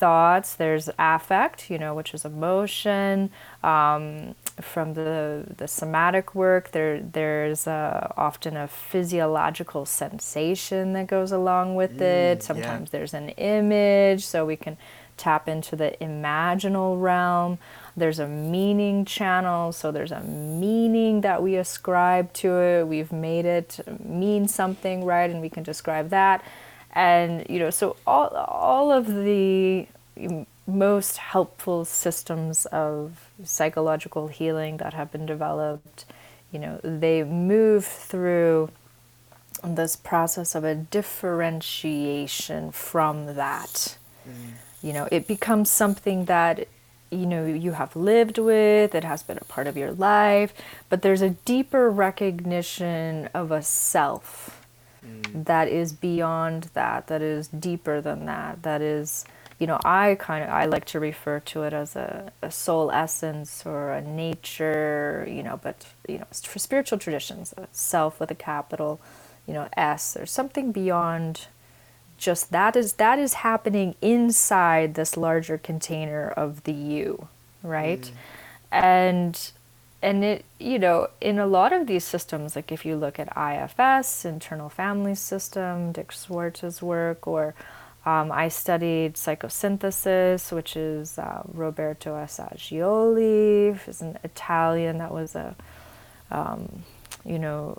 Speaker 2: thoughts, there's affect, you know, which is emotion. Um, from the, the somatic work, there there's uh, often a physiological sensation that goes along with mm, it. Sometimes yeah. there's an image, so we can tap into the imaginal realm. There's a meaning channel, so there's a meaning that we ascribe to it. We've made it mean something, right? And we can describe that and you know so all all of the most helpful systems of psychological healing that have been developed you know they move through this process of a differentiation from that mm. you know it becomes something that you know you have lived with it has been a part of your life but there's a deeper recognition of a self mm. that is beyond that, that is deeper than that, that is, you know, I kind of I like to refer to it as a, a soul essence or a nature, you know, but you know, for spiritual traditions, a self with a capital, you know, S. There's something beyond just that is that is happening inside this larger container of the you, right? Mm. And and it, you know, in a lot of these systems, like if you look at IFS, internal family system, Dick Schwartz's work, or um, I studied psychosynthesis, which is uh, Roberto Assagioli, who's an Italian that was a, um, you know,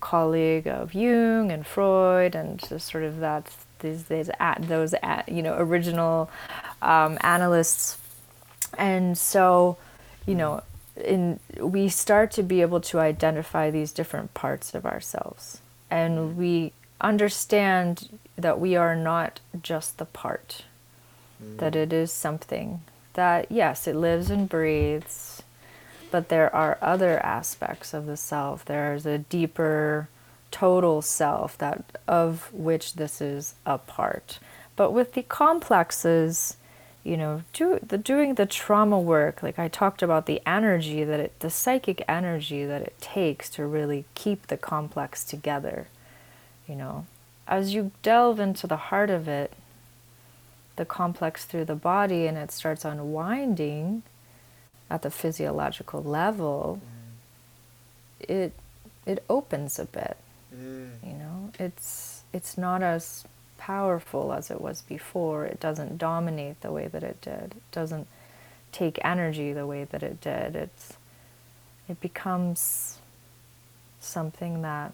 Speaker 2: colleague of Jung and Freud, and just sort of that these days at those at, you know original um, analysts, and so, you know, in we start to be able to identify these different parts of ourselves, and we understand that we are not just the part, mm. that it is something that, yes, it lives and breathes, but there are other aspects of the self. There's a deeper, total self that of which this is a part. But with the complexes, you know, do the doing the trauma work, like I talked about the energy that it, the psychic energy that it takes to really keep the complex together you know, as you delve into the heart of it, the complex through the body, and it starts unwinding at the physiological level, mm. it it opens a bit. Mm. You know, it's it's not as powerful as it was before. It doesn't dominate the way that it did. It doesn't take energy the way that it did. It's it becomes something that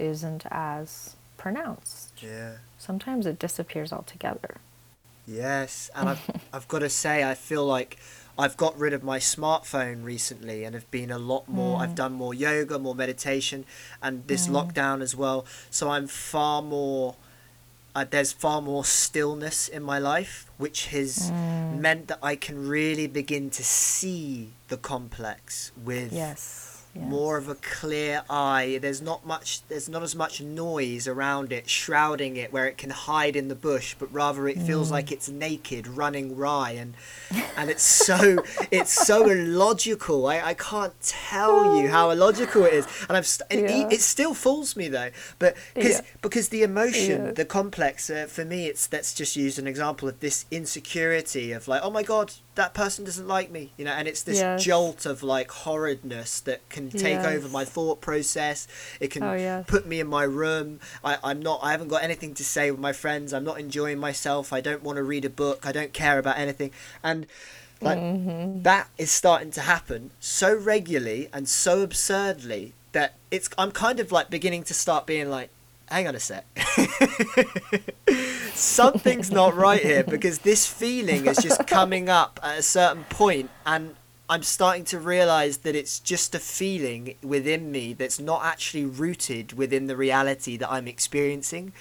Speaker 2: isn't as pronounced.
Speaker 1: Yeah.
Speaker 2: Sometimes it disappears altogether.
Speaker 1: Yes, and I've I've got to say I feel like I've got rid of my smartphone recently and have been a lot more mm. I've done more yoga, more meditation and this mm. lockdown as well. So I'm far more uh, there's far more stillness in my life, which has mm. meant that I can really begin to see the complex with
Speaker 2: yes yes.
Speaker 1: more of a clear eye. There's not much. There's not as much noise around it, shrouding it, where it can hide in the bush. But rather, it feels mm. like it's naked, running wry, and and it's so it's so illogical. I, I can't tell you how illogical it is, and I'm st- yeah. it, it, still fools me though. But because yeah. because the emotion, yeah. the complex, uh, for me, it's let's just use an example of this insecurity of like, oh my god, that person doesn't like me, you know, and it's this yes. jolt of like horridness that can take yes. over my thought process. It can oh, yes. put me in my room. I, I'm not. I haven't got anything to say with my friends. I'm not enjoying myself. I don't want to read a book. I don't care about anything, and like mm-hmm. that is starting to happen so regularly and so absurdly that it's. I'm kind of like beginning to start being like, hang on a sec. Something's not right here because this feeling is just coming up at a certain point and I'm starting to realize that it's just a feeling within me that's not actually rooted within the reality that I'm experiencing,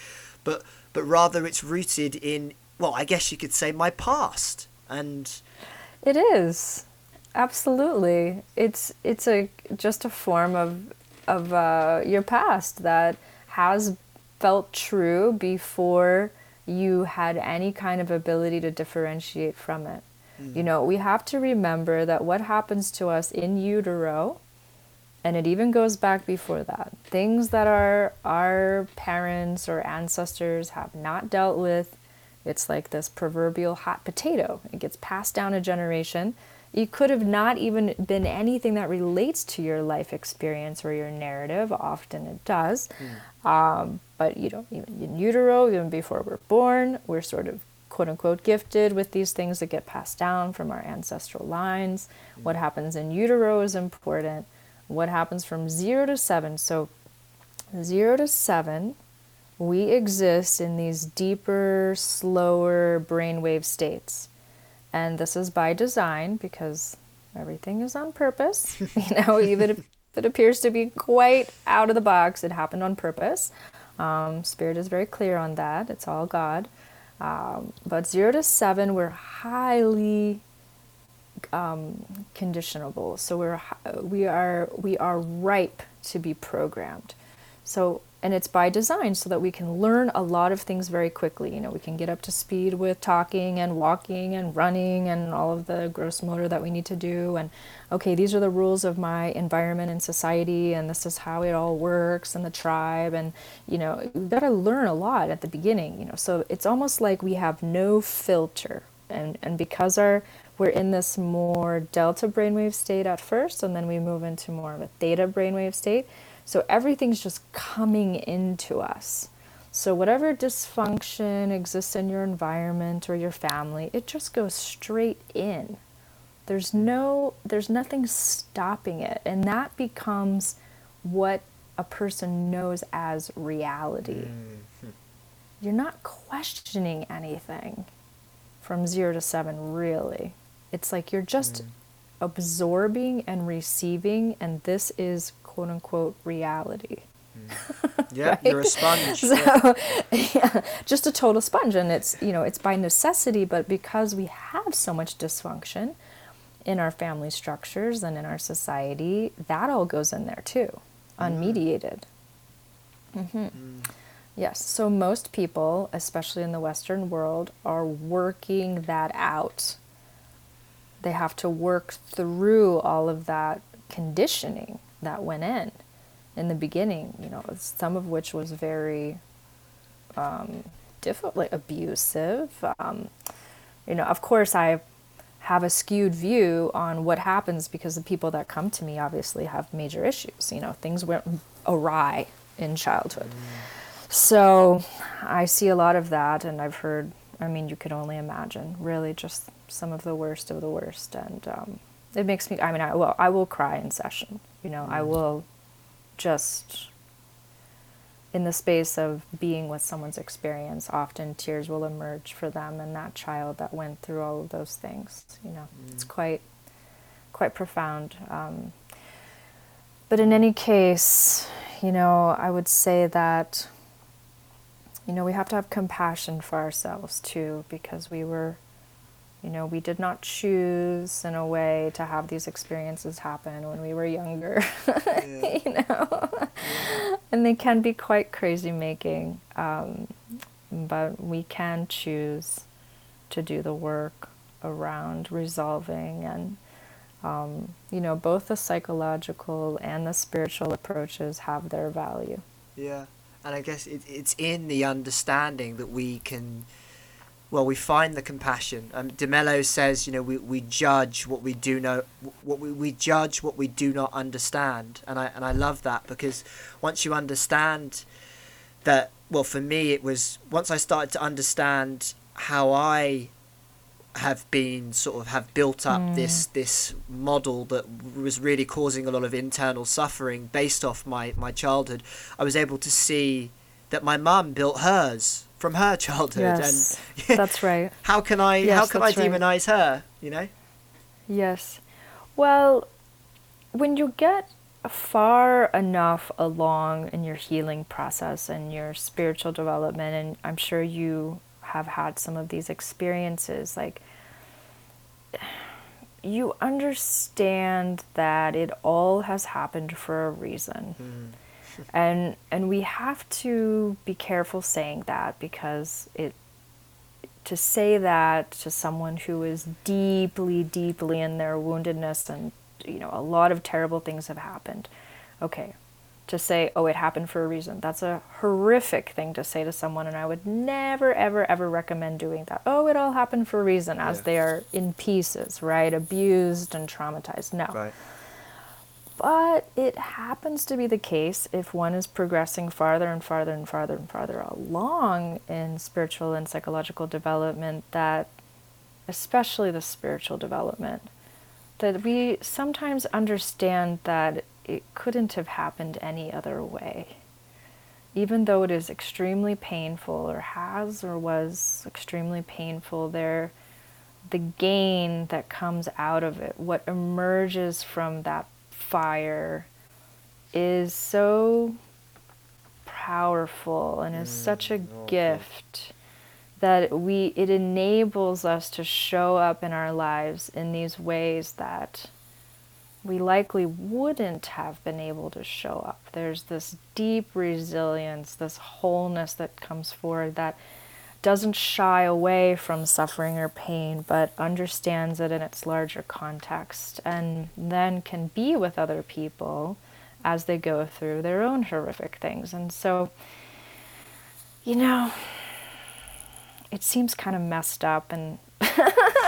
Speaker 1: but but rather it's rooted in well, I guess you could say my past. And
Speaker 2: it is. Absolutely. It's it's a just a form of of uh, your past that has felt true before you had any kind of ability to differentiate from it. Mm. You know, we have to remember that what happens to us in utero, and it even goes back before that, things that our our parents or ancestors have not dealt with, it's like this proverbial hot potato. It gets passed down a generation it could have not even been anything that relates to your life experience or your narrative. Often it does. Mm. Um, but you know, even in utero, even before we're born, we're sort of quote unquote gifted with these things that get passed down from our ancestral lines. Mm. What happens in utero is important. What happens from zero to seven? So, zero to seven, we exist in these deeper, slower brainwave states. And this is by design because everything is on purpose. you know, even if it appears to be quite out of the box, it happened on purpose. Um, Spirit is very clear on that. It's all God. Um, but zero to seven, we're highly um, conditionable. So we're we are we are ripe to be programmed. So and it's by design so that we can learn a lot of things very quickly. You know, we can get up to speed with talking and walking and running and all of the gross motor that we need to do. And okay, these are the rules of my environment and society, and this is how it all works and the tribe. And you know, we've got to learn a lot at the beginning. You know, so it's almost like we have no filter, and and because our we're in this more delta brainwave state at first, and then we move into more of a theta brainwave state. So everything's just coming into us. So whatever dysfunction exists in your environment or your family, it just goes straight in. There's no there's nothing stopping it, and that becomes what a person knows as reality. Mm-hmm. You're not questioning anything from 0 to 7 really. It's like you're just mm. absorbing and receiving, and this is quote unquote reality.
Speaker 1: Mm. Yeah, right? you're a sponge.
Speaker 2: So, yeah. just a total sponge, and it's you know it's by necessity, but because we have so much dysfunction in our family structures and in our society, that all goes in there too, mm. unmediated. Mm-hmm. Mm. Yes, so most people, especially in the Western world, are working that out they have to work through all of that conditioning that went in in the beginning, you know, some of which was very um, difficult, like abusive. Um, you know, of course, I have a skewed view on what happens because the people that come to me obviously have major issues. You know, things went awry in childhood. Mm. So I see a lot of that, and I've heard, I mean, you could only imagine, really just some of the worst of the worst, and um, it makes me. I mean, I will. I will cry in session. You know, mm. I will just in the space of being with someone's experience, often tears will emerge for them and that child that went through all of those things. You know, mm. it's quite quite profound. Um, but in any case, you know, I would say that you know we have to have compassion for ourselves too, because we were you know, we did not choose in a way to have these experiences happen when we were younger, yeah. you know, yeah. and they can be quite crazy making. Um, but we can choose to do the work around resolving and um, you know both the psychological and the spiritual approaches have their value
Speaker 1: yeah and i guess it, it's in the understanding that we can well, we find the compassion. Um, De Mello says, you know, we, we judge what we do know, what we, we judge what we do not understand, and I and I love that because once you understand that, well, for me it was once I started to understand how I have been sort of have built up mm. this this model that was really causing a lot of internal suffering based off my my childhood. I was able to see that my mum built hers from her childhood
Speaker 2: yes, and that's right.
Speaker 1: how can i yes, how can i demonize right. her you know?
Speaker 2: Yes. Well when you get far enough along in your healing process and your spiritual development and i'm sure you have had some of these experiences like you understand that it all has happened for a reason. Mm and and we have to be careful saying that because it to say that to someone who is deeply deeply in their woundedness and you know a lot of terrible things have happened. Okay to say oh it happened for a reason. That's a horrific thing to say to someone and i would never ever ever recommend doing that. Oh it all happened for a reason as yeah. they are in pieces right? Abused and traumatized. No. Right but it happens to be the case if one is progressing farther and farther and farther and farther along in spiritual and psychological development that, especially the spiritual development, that we sometimes understand that it couldn't have happened any other way. Even though it is extremely painful, or has or was extremely painful, there the gain that comes out of it, what emerges from that fire is so powerful and is mm, such a okay. gift that we it enables us to show up in our lives in these ways that we likely wouldn't have been able to show up. There's this deep resilience, this wholeness that comes forward that doesn't shy away from suffering or pain, but understands it in its larger context, and then can be with other people as they go through their own horrific things. And so, you know, it seems kind of messed up and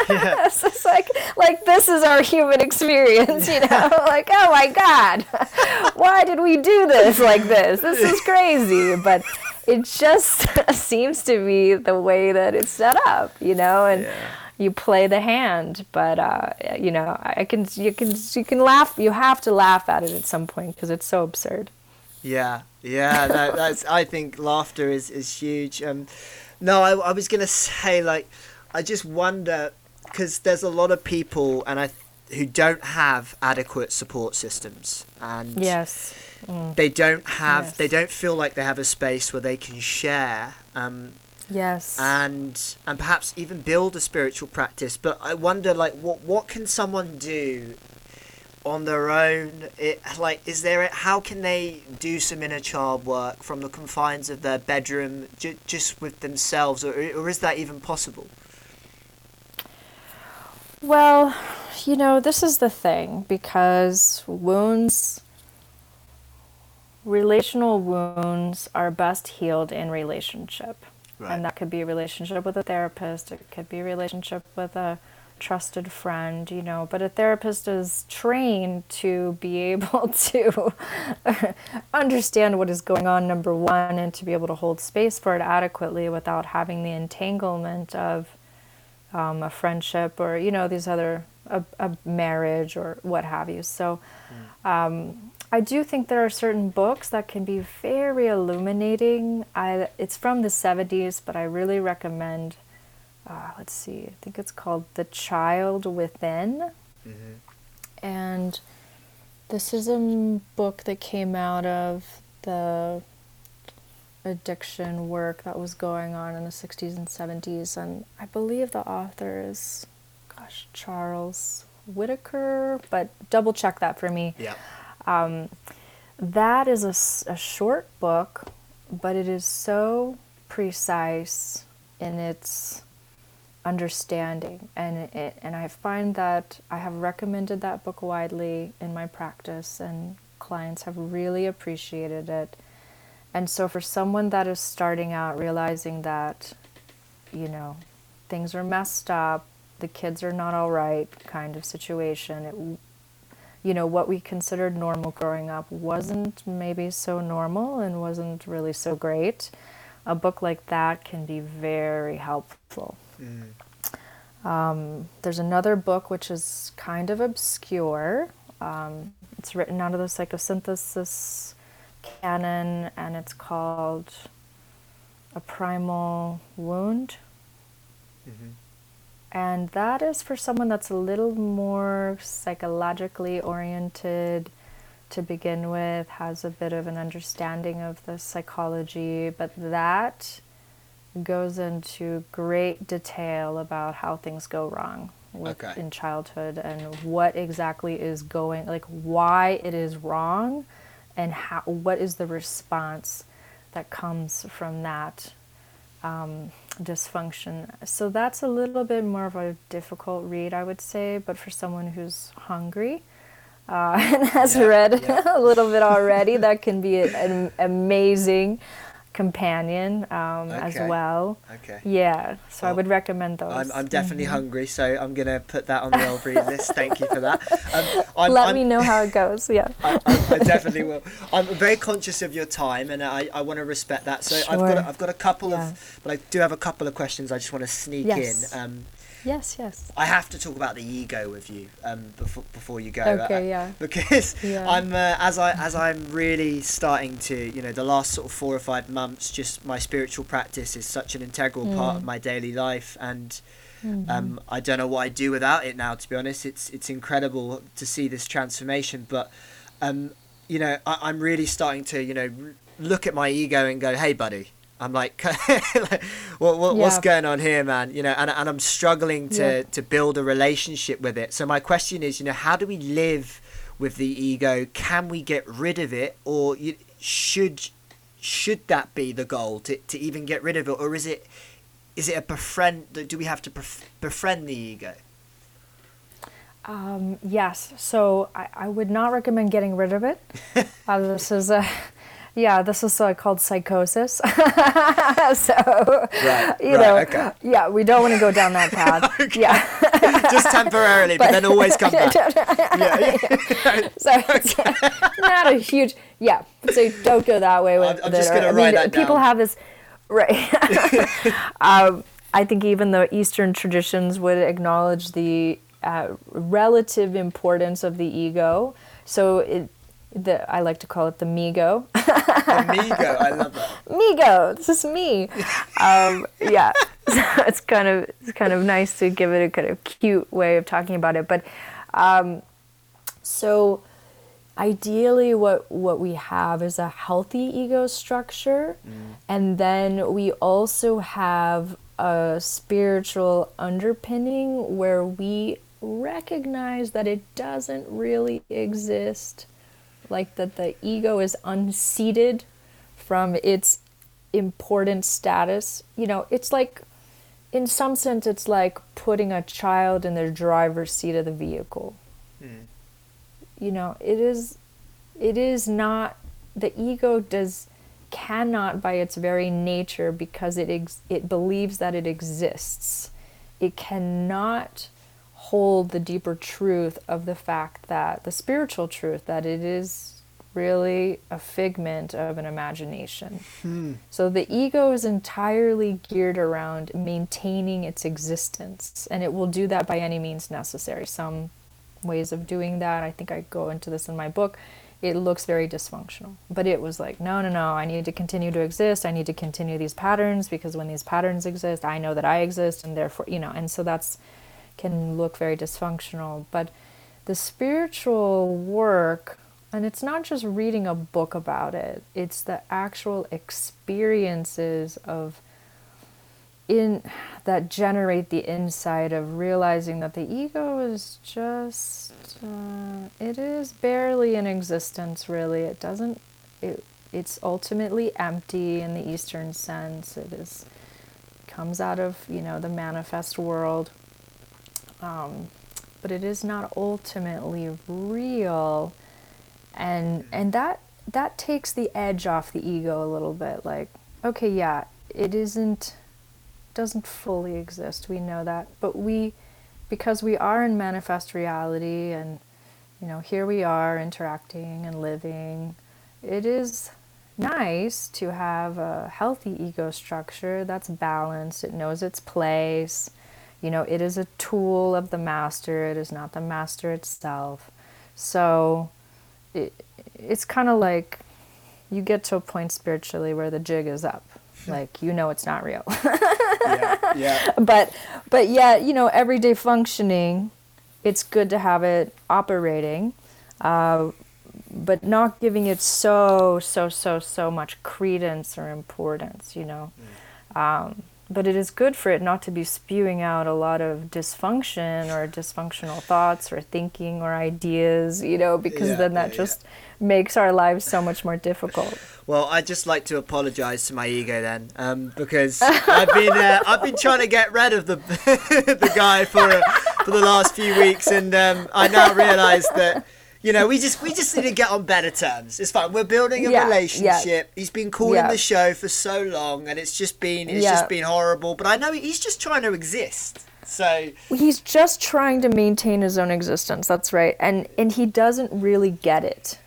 Speaker 2: Yeah. it's just like like this is our human experience, you know? like, oh my God, why did we do this like this? This is crazy. But it just seems to be the way that it's set up, you know, and yeah. you play the hand. But uh, you know, I can you can you can laugh. You have to laugh at it at some point because it's so absurd.
Speaker 1: Yeah, yeah, that, that's. I think laughter is is huge. Um, no, I, I was gonna say like, I just wonder because there's a lot of people and I who don't have adequate support systems and
Speaker 2: yes.
Speaker 1: Mm. They don't have. Yes. They don't feel like they have a space where they can share. Um,
Speaker 2: yes.
Speaker 1: And and perhaps even build a spiritual practice. But I wonder, like, what what can someone do on their own it like is there how can they do some inner child work from the confines of their bedroom j- just with themselves or, or is that even possible
Speaker 2: well you know this is the thing because wounds relational wounds are best healed in relationship right. and that could be a relationship with a therapist it could be a relationship with a trusted friend, you know, but a therapist is trained to be able to understand what is going on, number one, and to be able to hold space for it adequately without having the entanglement of um, a friendship or, you know, these other, a, a marriage or what have you. So, mm. um, I do think there are certain books that can be very illuminating. I, it's from the 70s, but I really recommend uh, let's see, I think it's called The Child Within. Mm-hmm. And this is a book that came out of the addiction work that was going on in the 60s and 70s. And I believe the author is, gosh, Charles Whitaker, but double check that for me.
Speaker 1: Yeah.
Speaker 2: Um, that is a, a short book, but it is so precise in its understanding and it, and I find that I have recommended that book widely in my practice and clients have really appreciated it. And so for someone that is starting out realizing that you know things are messed up, the kids are not all right kind of situation, it, you know what we considered normal growing up wasn't maybe so normal and wasn't really so great. A book like that can be very helpful. Mm. Um, there's another book which is kind of obscure. Um, it's written out of the psychosynthesis canon and it's called A Primal Wound. Mm-hmm. And that is for someone that's a little more psychologically oriented to begin with, has a bit of an understanding of the psychology, but that goes into great detail about how things go wrong with, okay. in childhood and what exactly is going like why it is wrong and how what is the response that comes from that um, dysfunction so that's a little bit more of a difficult read i would say but for someone who's hungry uh, and has yeah, read yeah. a little bit already that can be an amazing companion um, okay. as well.
Speaker 1: Okay.
Speaker 2: Yeah, so well, I would recommend those.
Speaker 1: I'm, I'm definitely mm-hmm. hungry, so I'm gonna put that on the read list. Thank you for that. Um,
Speaker 2: I'm, Let I'm, me know how it goes. Yeah.
Speaker 1: I, I, I, definitely will. I'm very conscious of your time, and I, I want to respect that. So sure. I've got a, I've got a couple yeah. of, but I do have a couple of questions. I just want to sneak
Speaker 2: yes.
Speaker 1: in. Um,
Speaker 2: Yes, yes.
Speaker 1: I have to talk about the ego with you um, before before you go.
Speaker 2: Okay, uh, yeah.
Speaker 1: Because yeah. I'm uh, as I as I'm really starting to you know the last sort of four or five months, just my spiritual practice is such an integral mm. part of my daily life, and mm-hmm. um, I don't know what I'd do without it now. To be honest, it's it's incredible to see this transformation. But um, you know, I, I'm really starting to you know look at my ego and go, hey, buddy I'm like, like what, what yeah. what's going on here, man? You know, and, and I'm struggling to, yeah. to build a relationship with it. So my question is, you know, how do we live with the ego? Can we get rid of it, or you, should should that be the goal to, to even get rid of it, or is it is it a befriend? Do we have to befriend the ego?
Speaker 2: Um, yes. So I, I would not recommend getting rid of it. uh, this is a yeah, this is uh, called psychosis. so,
Speaker 1: right,
Speaker 2: you
Speaker 1: right,
Speaker 2: know,
Speaker 1: okay.
Speaker 2: yeah, we don't want to go down that path. Yeah.
Speaker 1: Just temporarily, but, then always come back. yeah, yeah.
Speaker 2: so it's not a huge, yeah. So don't go that way with
Speaker 1: I'm- I'm
Speaker 2: it.
Speaker 1: just gonna
Speaker 2: I
Speaker 1: write
Speaker 2: mean,
Speaker 1: that
Speaker 2: people
Speaker 1: down.
Speaker 2: have this, right? um, I think even the Eastern traditions would acknowledge the uh, relative importance of the ego. So it, the I like to call it the migo.
Speaker 1: Amigo, I love that.
Speaker 2: Migo, this is me. Um, yeah, so it's kind of it's kind of nice to give it a kind of cute way of talking about it. But um, so ideally, what what we have is a healthy ego structure, and then we also have a spiritual underpinning where we recognize that it doesn't really exist like that the ego is unseated from its important status. You know, it's like, in some sense, it's like putting a child in the driver's seat of the vehicle. Hmm. You know, it is, it is not the ego does cannot by its very nature because it ex- it believes that it exists. It cannot hold the deeper truth of the fact that the spiritual truth that it is really a figment of an imagination. Hmm. So the ego is entirely geared around maintaining its existence, and it will do that by any means necessary. Some ways of doing that, I think I go into this in my book. It looks very dysfunctional, but it was like, no, no, no, I need to continue to exist. I need to continue these patterns because when these patterns exist, I know that I exist, and therefore, you know, and so that's can look very dysfunctional. But the spiritual work, and it's not just reading a book about it, it's the actual experiences of in that generate the insight of realizing that the ego is just uh, it is barely in existence really it doesn't it, it's ultimately empty in the eastern sense it is comes out of you know the manifest world um, but it is not ultimately real. And and that that takes the edge off the ego a little bit. Like okay yeah it isn't doesn't fully exist. We know that. But we because we are in manifest reality and you know here we are interacting and living it is nice to have a healthy ego structure that's balanced. It knows its place you know it is a tool of the master it is not the master itself. So it, it's kind of like you get to a point spiritually where the jig is up. Like you know it's not real.
Speaker 1: Yeah, yeah.
Speaker 2: but but yet you know everyday functioning it's good to have it operating uh, but not giving it so so so so much credence or importance you know? Um, but it is good for it not to be spewing out a lot of dysfunction or dysfunctional thoughts or thinking or ideas you know because
Speaker 1: Yeah,
Speaker 2: then that
Speaker 1: yeah, yeah.
Speaker 2: just makes our lives so much more difficult
Speaker 1: Well, I'd just like to apologise to my ego then, um, because I've been uh, I've been trying to get rid of the the guy for uh, for the last few weeks, and um, I now realise that you know we just we just need to get on better terms. It's fine. We're building a
Speaker 2: Yeah, yeah.
Speaker 1: relationship. He's been calling
Speaker 2: Yeah.
Speaker 1: the show for so long, and it's just been it's
Speaker 2: Yeah.
Speaker 1: just been horrible. But I know he's just trying to exist. So
Speaker 2: he's just trying to maintain his own existence that's right and and he doesn't really get it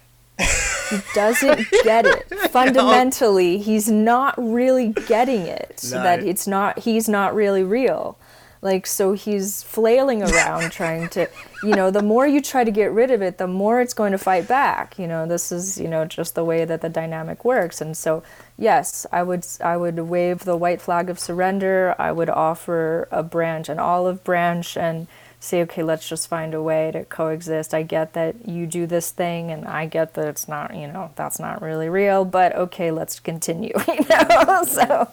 Speaker 2: he doesn't get it fundamentally he's not really getting it
Speaker 1: No.
Speaker 2: that it's not he's not really real like so he's flailing around trying to you know the more you try to get rid of it the more it's going to fight back. You know this is you know just the way that the dynamic works. And so yes i would i would wave the white flag of surrender. I would offer a branch an olive branch and say okay let's just find a way to coexist i get that you do this thing and i get that it's not you know that's not really real but okay let's continue you know so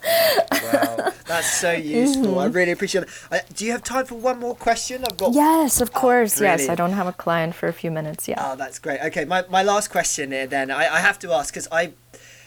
Speaker 1: wow, that's so useful. I really appreciate it. Uh, do you have time for one more question? I've got
Speaker 2: yes of course yes i don't have a client for a few minutes yeah
Speaker 1: Oh, that's great. Okay, my, my last question here then. I, I have to ask because I,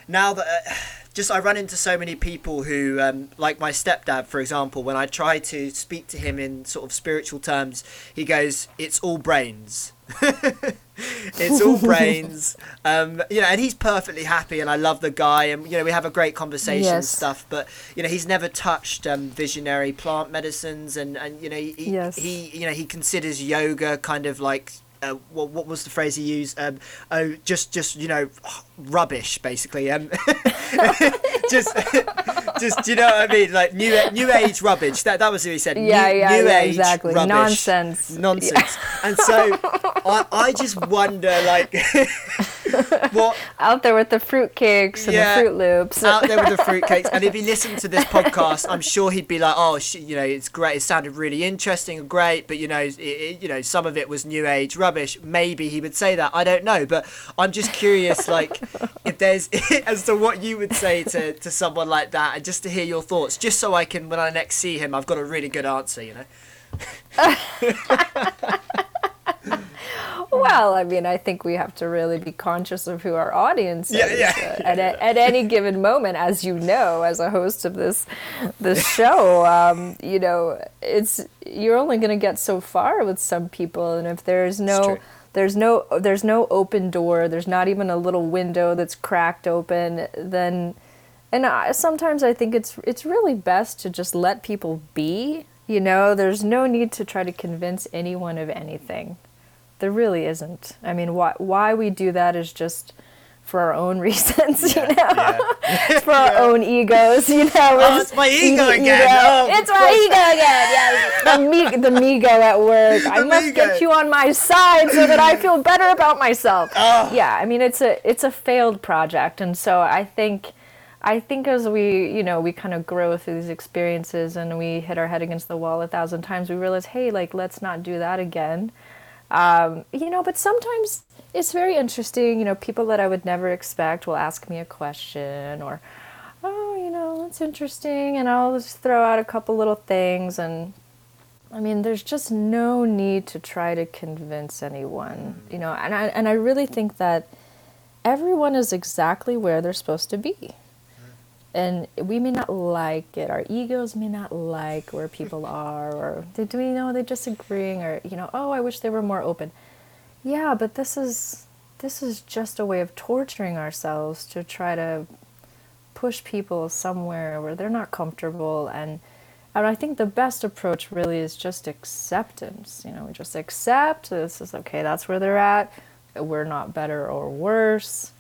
Speaker 1: now that, uh, just I run into so many people who, um, like my stepdad, for example, when I try to speak to him in sort of spiritual terms, he goes, it's all brains. it's all brains. Um, you know, and he's perfectly happy, and I love the guy, and you know, we have a great conversation and stuff. But you know, he's never touched um, visionary plant medicines, and and you know, he,
Speaker 2: Yes.
Speaker 1: he you know he considers yoga kind of like. Uh, what, what was the phrase he used? Um, oh, just, just you know, rubbish, basically. Um, just, just, do you know what I mean? Like new, new age rubbish. That, that was what he said.
Speaker 2: Yeah,
Speaker 1: new,
Speaker 2: yeah,
Speaker 1: new
Speaker 2: yeah,
Speaker 1: age
Speaker 2: exactly.
Speaker 1: rubbish.
Speaker 2: Nonsense.
Speaker 1: Nonsense. And so, I, I just wonder, like, what
Speaker 2: Out there with the fruitcakes and
Speaker 1: Yeah.
Speaker 2: the Fruit Loops.
Speaker 1: out there with the fruitcakes. And if he listened to this podcast, I'm sure he'd be like, "Oh, sh- you know, it's great. It sounded really interesting and great, but you know, it, it, you know, some of it was new age rubbish." Maybe he would say that. I don't know, but I'm just curious, like, if there's as to what you would say to to someone like that, and just to hear your thoughts, just so I can, when I next see him, I've got a really good answer. You know.
Speaker 2: Well, I mean, I think we have to really be conscious of who our audience is
Speaker 1: Yeah, yeah.
Speaker 2: uh, at, a, at any given moment, as you know, as a host of this this show. Um, you know, it's you're only going to get so far with some people, and if there's no there's no there's no open door, there's not even a little window that's cracked open, then and I, sometimes I think it's it's really best to just let people be. You know, there's no need to try to convince anyone of anything. There really isn't. I mean, why why we do that is just for our own reasons, you know,
Speaker 1: Yeah.
Speaker 2: for our own egos, you know.
Speaker 1: Oh, it's my ego
Speaker 2: e-
Speaker 1: again. Oh,
Speaker 2: it's my ego again. Yeah, the me, the mego at work. I
Speaker 1: The
Speaker 2: must
Speaker 1: mego.
Speaker 2: get you on my side so that I feel better about myself.
Speaker 1: Oh.
Speaker 2: Yeah, I mean, it's a it's a failed project, and so I think. I think as we, you know, we kind of grow through these experiences and we hit our head against the wall a thousand times, we realize, hey, like, let's not do that again. Um, you know, but sometimes it's very interesting. You know, people that I would never expect will ask me a question or, oh, you know, that's interesting. And I'll just throw out a couple little things. And I mean, there's just no need to try to convince anyone, you know, and I, and I really think that everyone is exactly where they're supposed to be. And we may not like it. Our egos may not like where people are, or do we know they're disagreeing, or you know, oh, I wish they were more open. Yeah, but this is this is just a way of torturing ourselves to try to push people somewhere where they're not comfortable and and I think the best approach really is just acceptance. You know, we just accept this is okay, that's where they're at. We're not better or worse.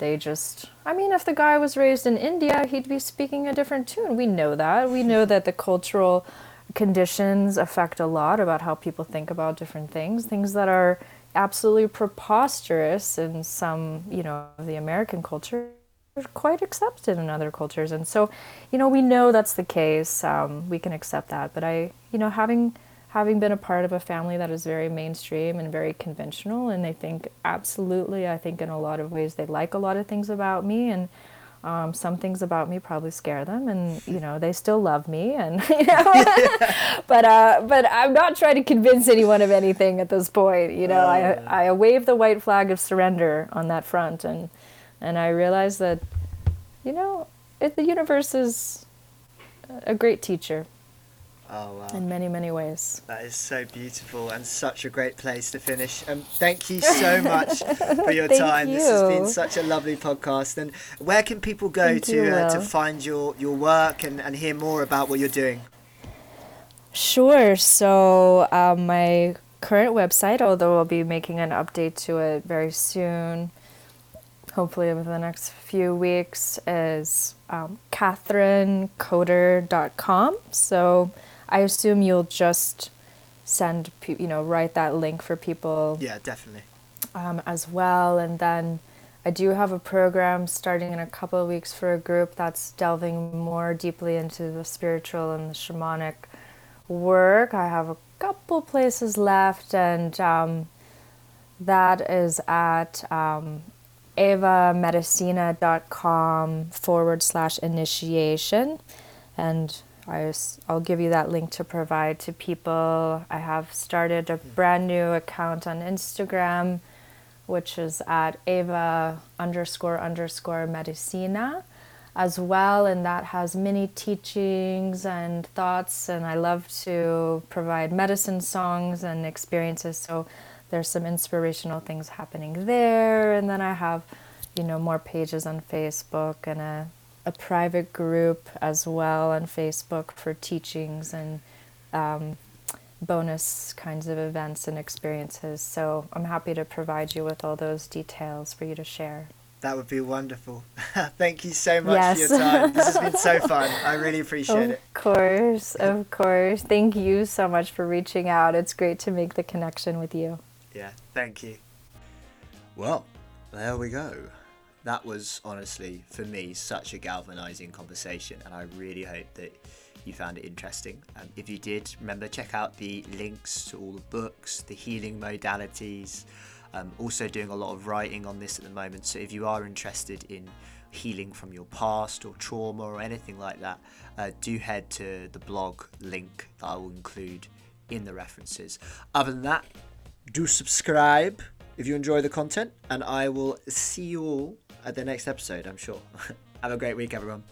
Speaker 2: They just I mean, if the guy was raised in India, he'd be speaking a different tune. We know that. We know that the cultural conditions affect a lot about how people think about different things, things that are absolutely preposterous in some, you know, the American culture are quite accepted in other cultures. And so, you know, we know that's the case. Um, we can accept that. But I, you know, having having been a part of a family that is very mainstream and very conventional, and they think absolutely, I think in a lot of ways they like a lot of things about me, and um, some things about me probably scare them, and you know they still love me, and you know, but uh, but I'm not trying to convince anyone of anything at this point. You know, I I wave the white flag of surrender on that front, and and I realize that, you know, it, the universe is a great teacher
Speaker 1: Oh wow.
Speaker 2: in many many ways.
Speaker 1: That is so beautiful and such a great place to finish. Um, thank you so much for your time. This has been such a lovely podcast. And where can people go
Speaker 2: Thank you,
Speaker 1: to uh, to find your, your work and, and hear more about what you're doing?
Speaker 2: Sure. So um, my current website, although I'll be making an update to it very soon, hopefully over the next few weeks, is um, katherinecoder.com. So I assume you'll just send, pe- you know, write that link for people
Speaker 1: Yeah, definitely.
Speaker 2: um, as well. And then I do have a program starting in a couple of weeks for a group that's delving more deeply into the spiritual and the shamanic work. I have a couple places left, and um, that is at um, avamedicina.com forward slash initiation. And I, will give you that link to provide to people. I have started a hmm. brand new account on Instagram, which is at ava underscore underscore medicina as well. And that has many teachings and thoughts. And I love to provide medicine songs and experiences. So there's some inspirational things happening there. And then I have, you know, more pages on Facebook and a, a private group as well on Facebook for teachings and um, bonus kinds of events and experiences. So I'm happy to provide you with all those details for you to share.
Speaker 1: That would be wonderful. Thank you so much yes. for your time. This has been so fun. I really appreciate
Speaker 2: of
Speaker 1: it.
Speaker 2: Of course, of course. Thank you so much for reaching out. It's great to make the connection with you.
Speaker 1: Yeah, thank you. Well, there we go. That was honestly, for me, such a galvanizing conversation, and I really hope that you found it interesting. Um, if you did, remember check out the links to all the books, the healing modalities. Um, also doing a lot of writing on this at the moment. So if you are interested in healing from your past or trauma or anything like that, uh, do head to the blog link that I will include in the references. Other than that, do subscribe if you enjoy the content, and I will see you all at the next episode, I'm sure. Have a great week, everyone.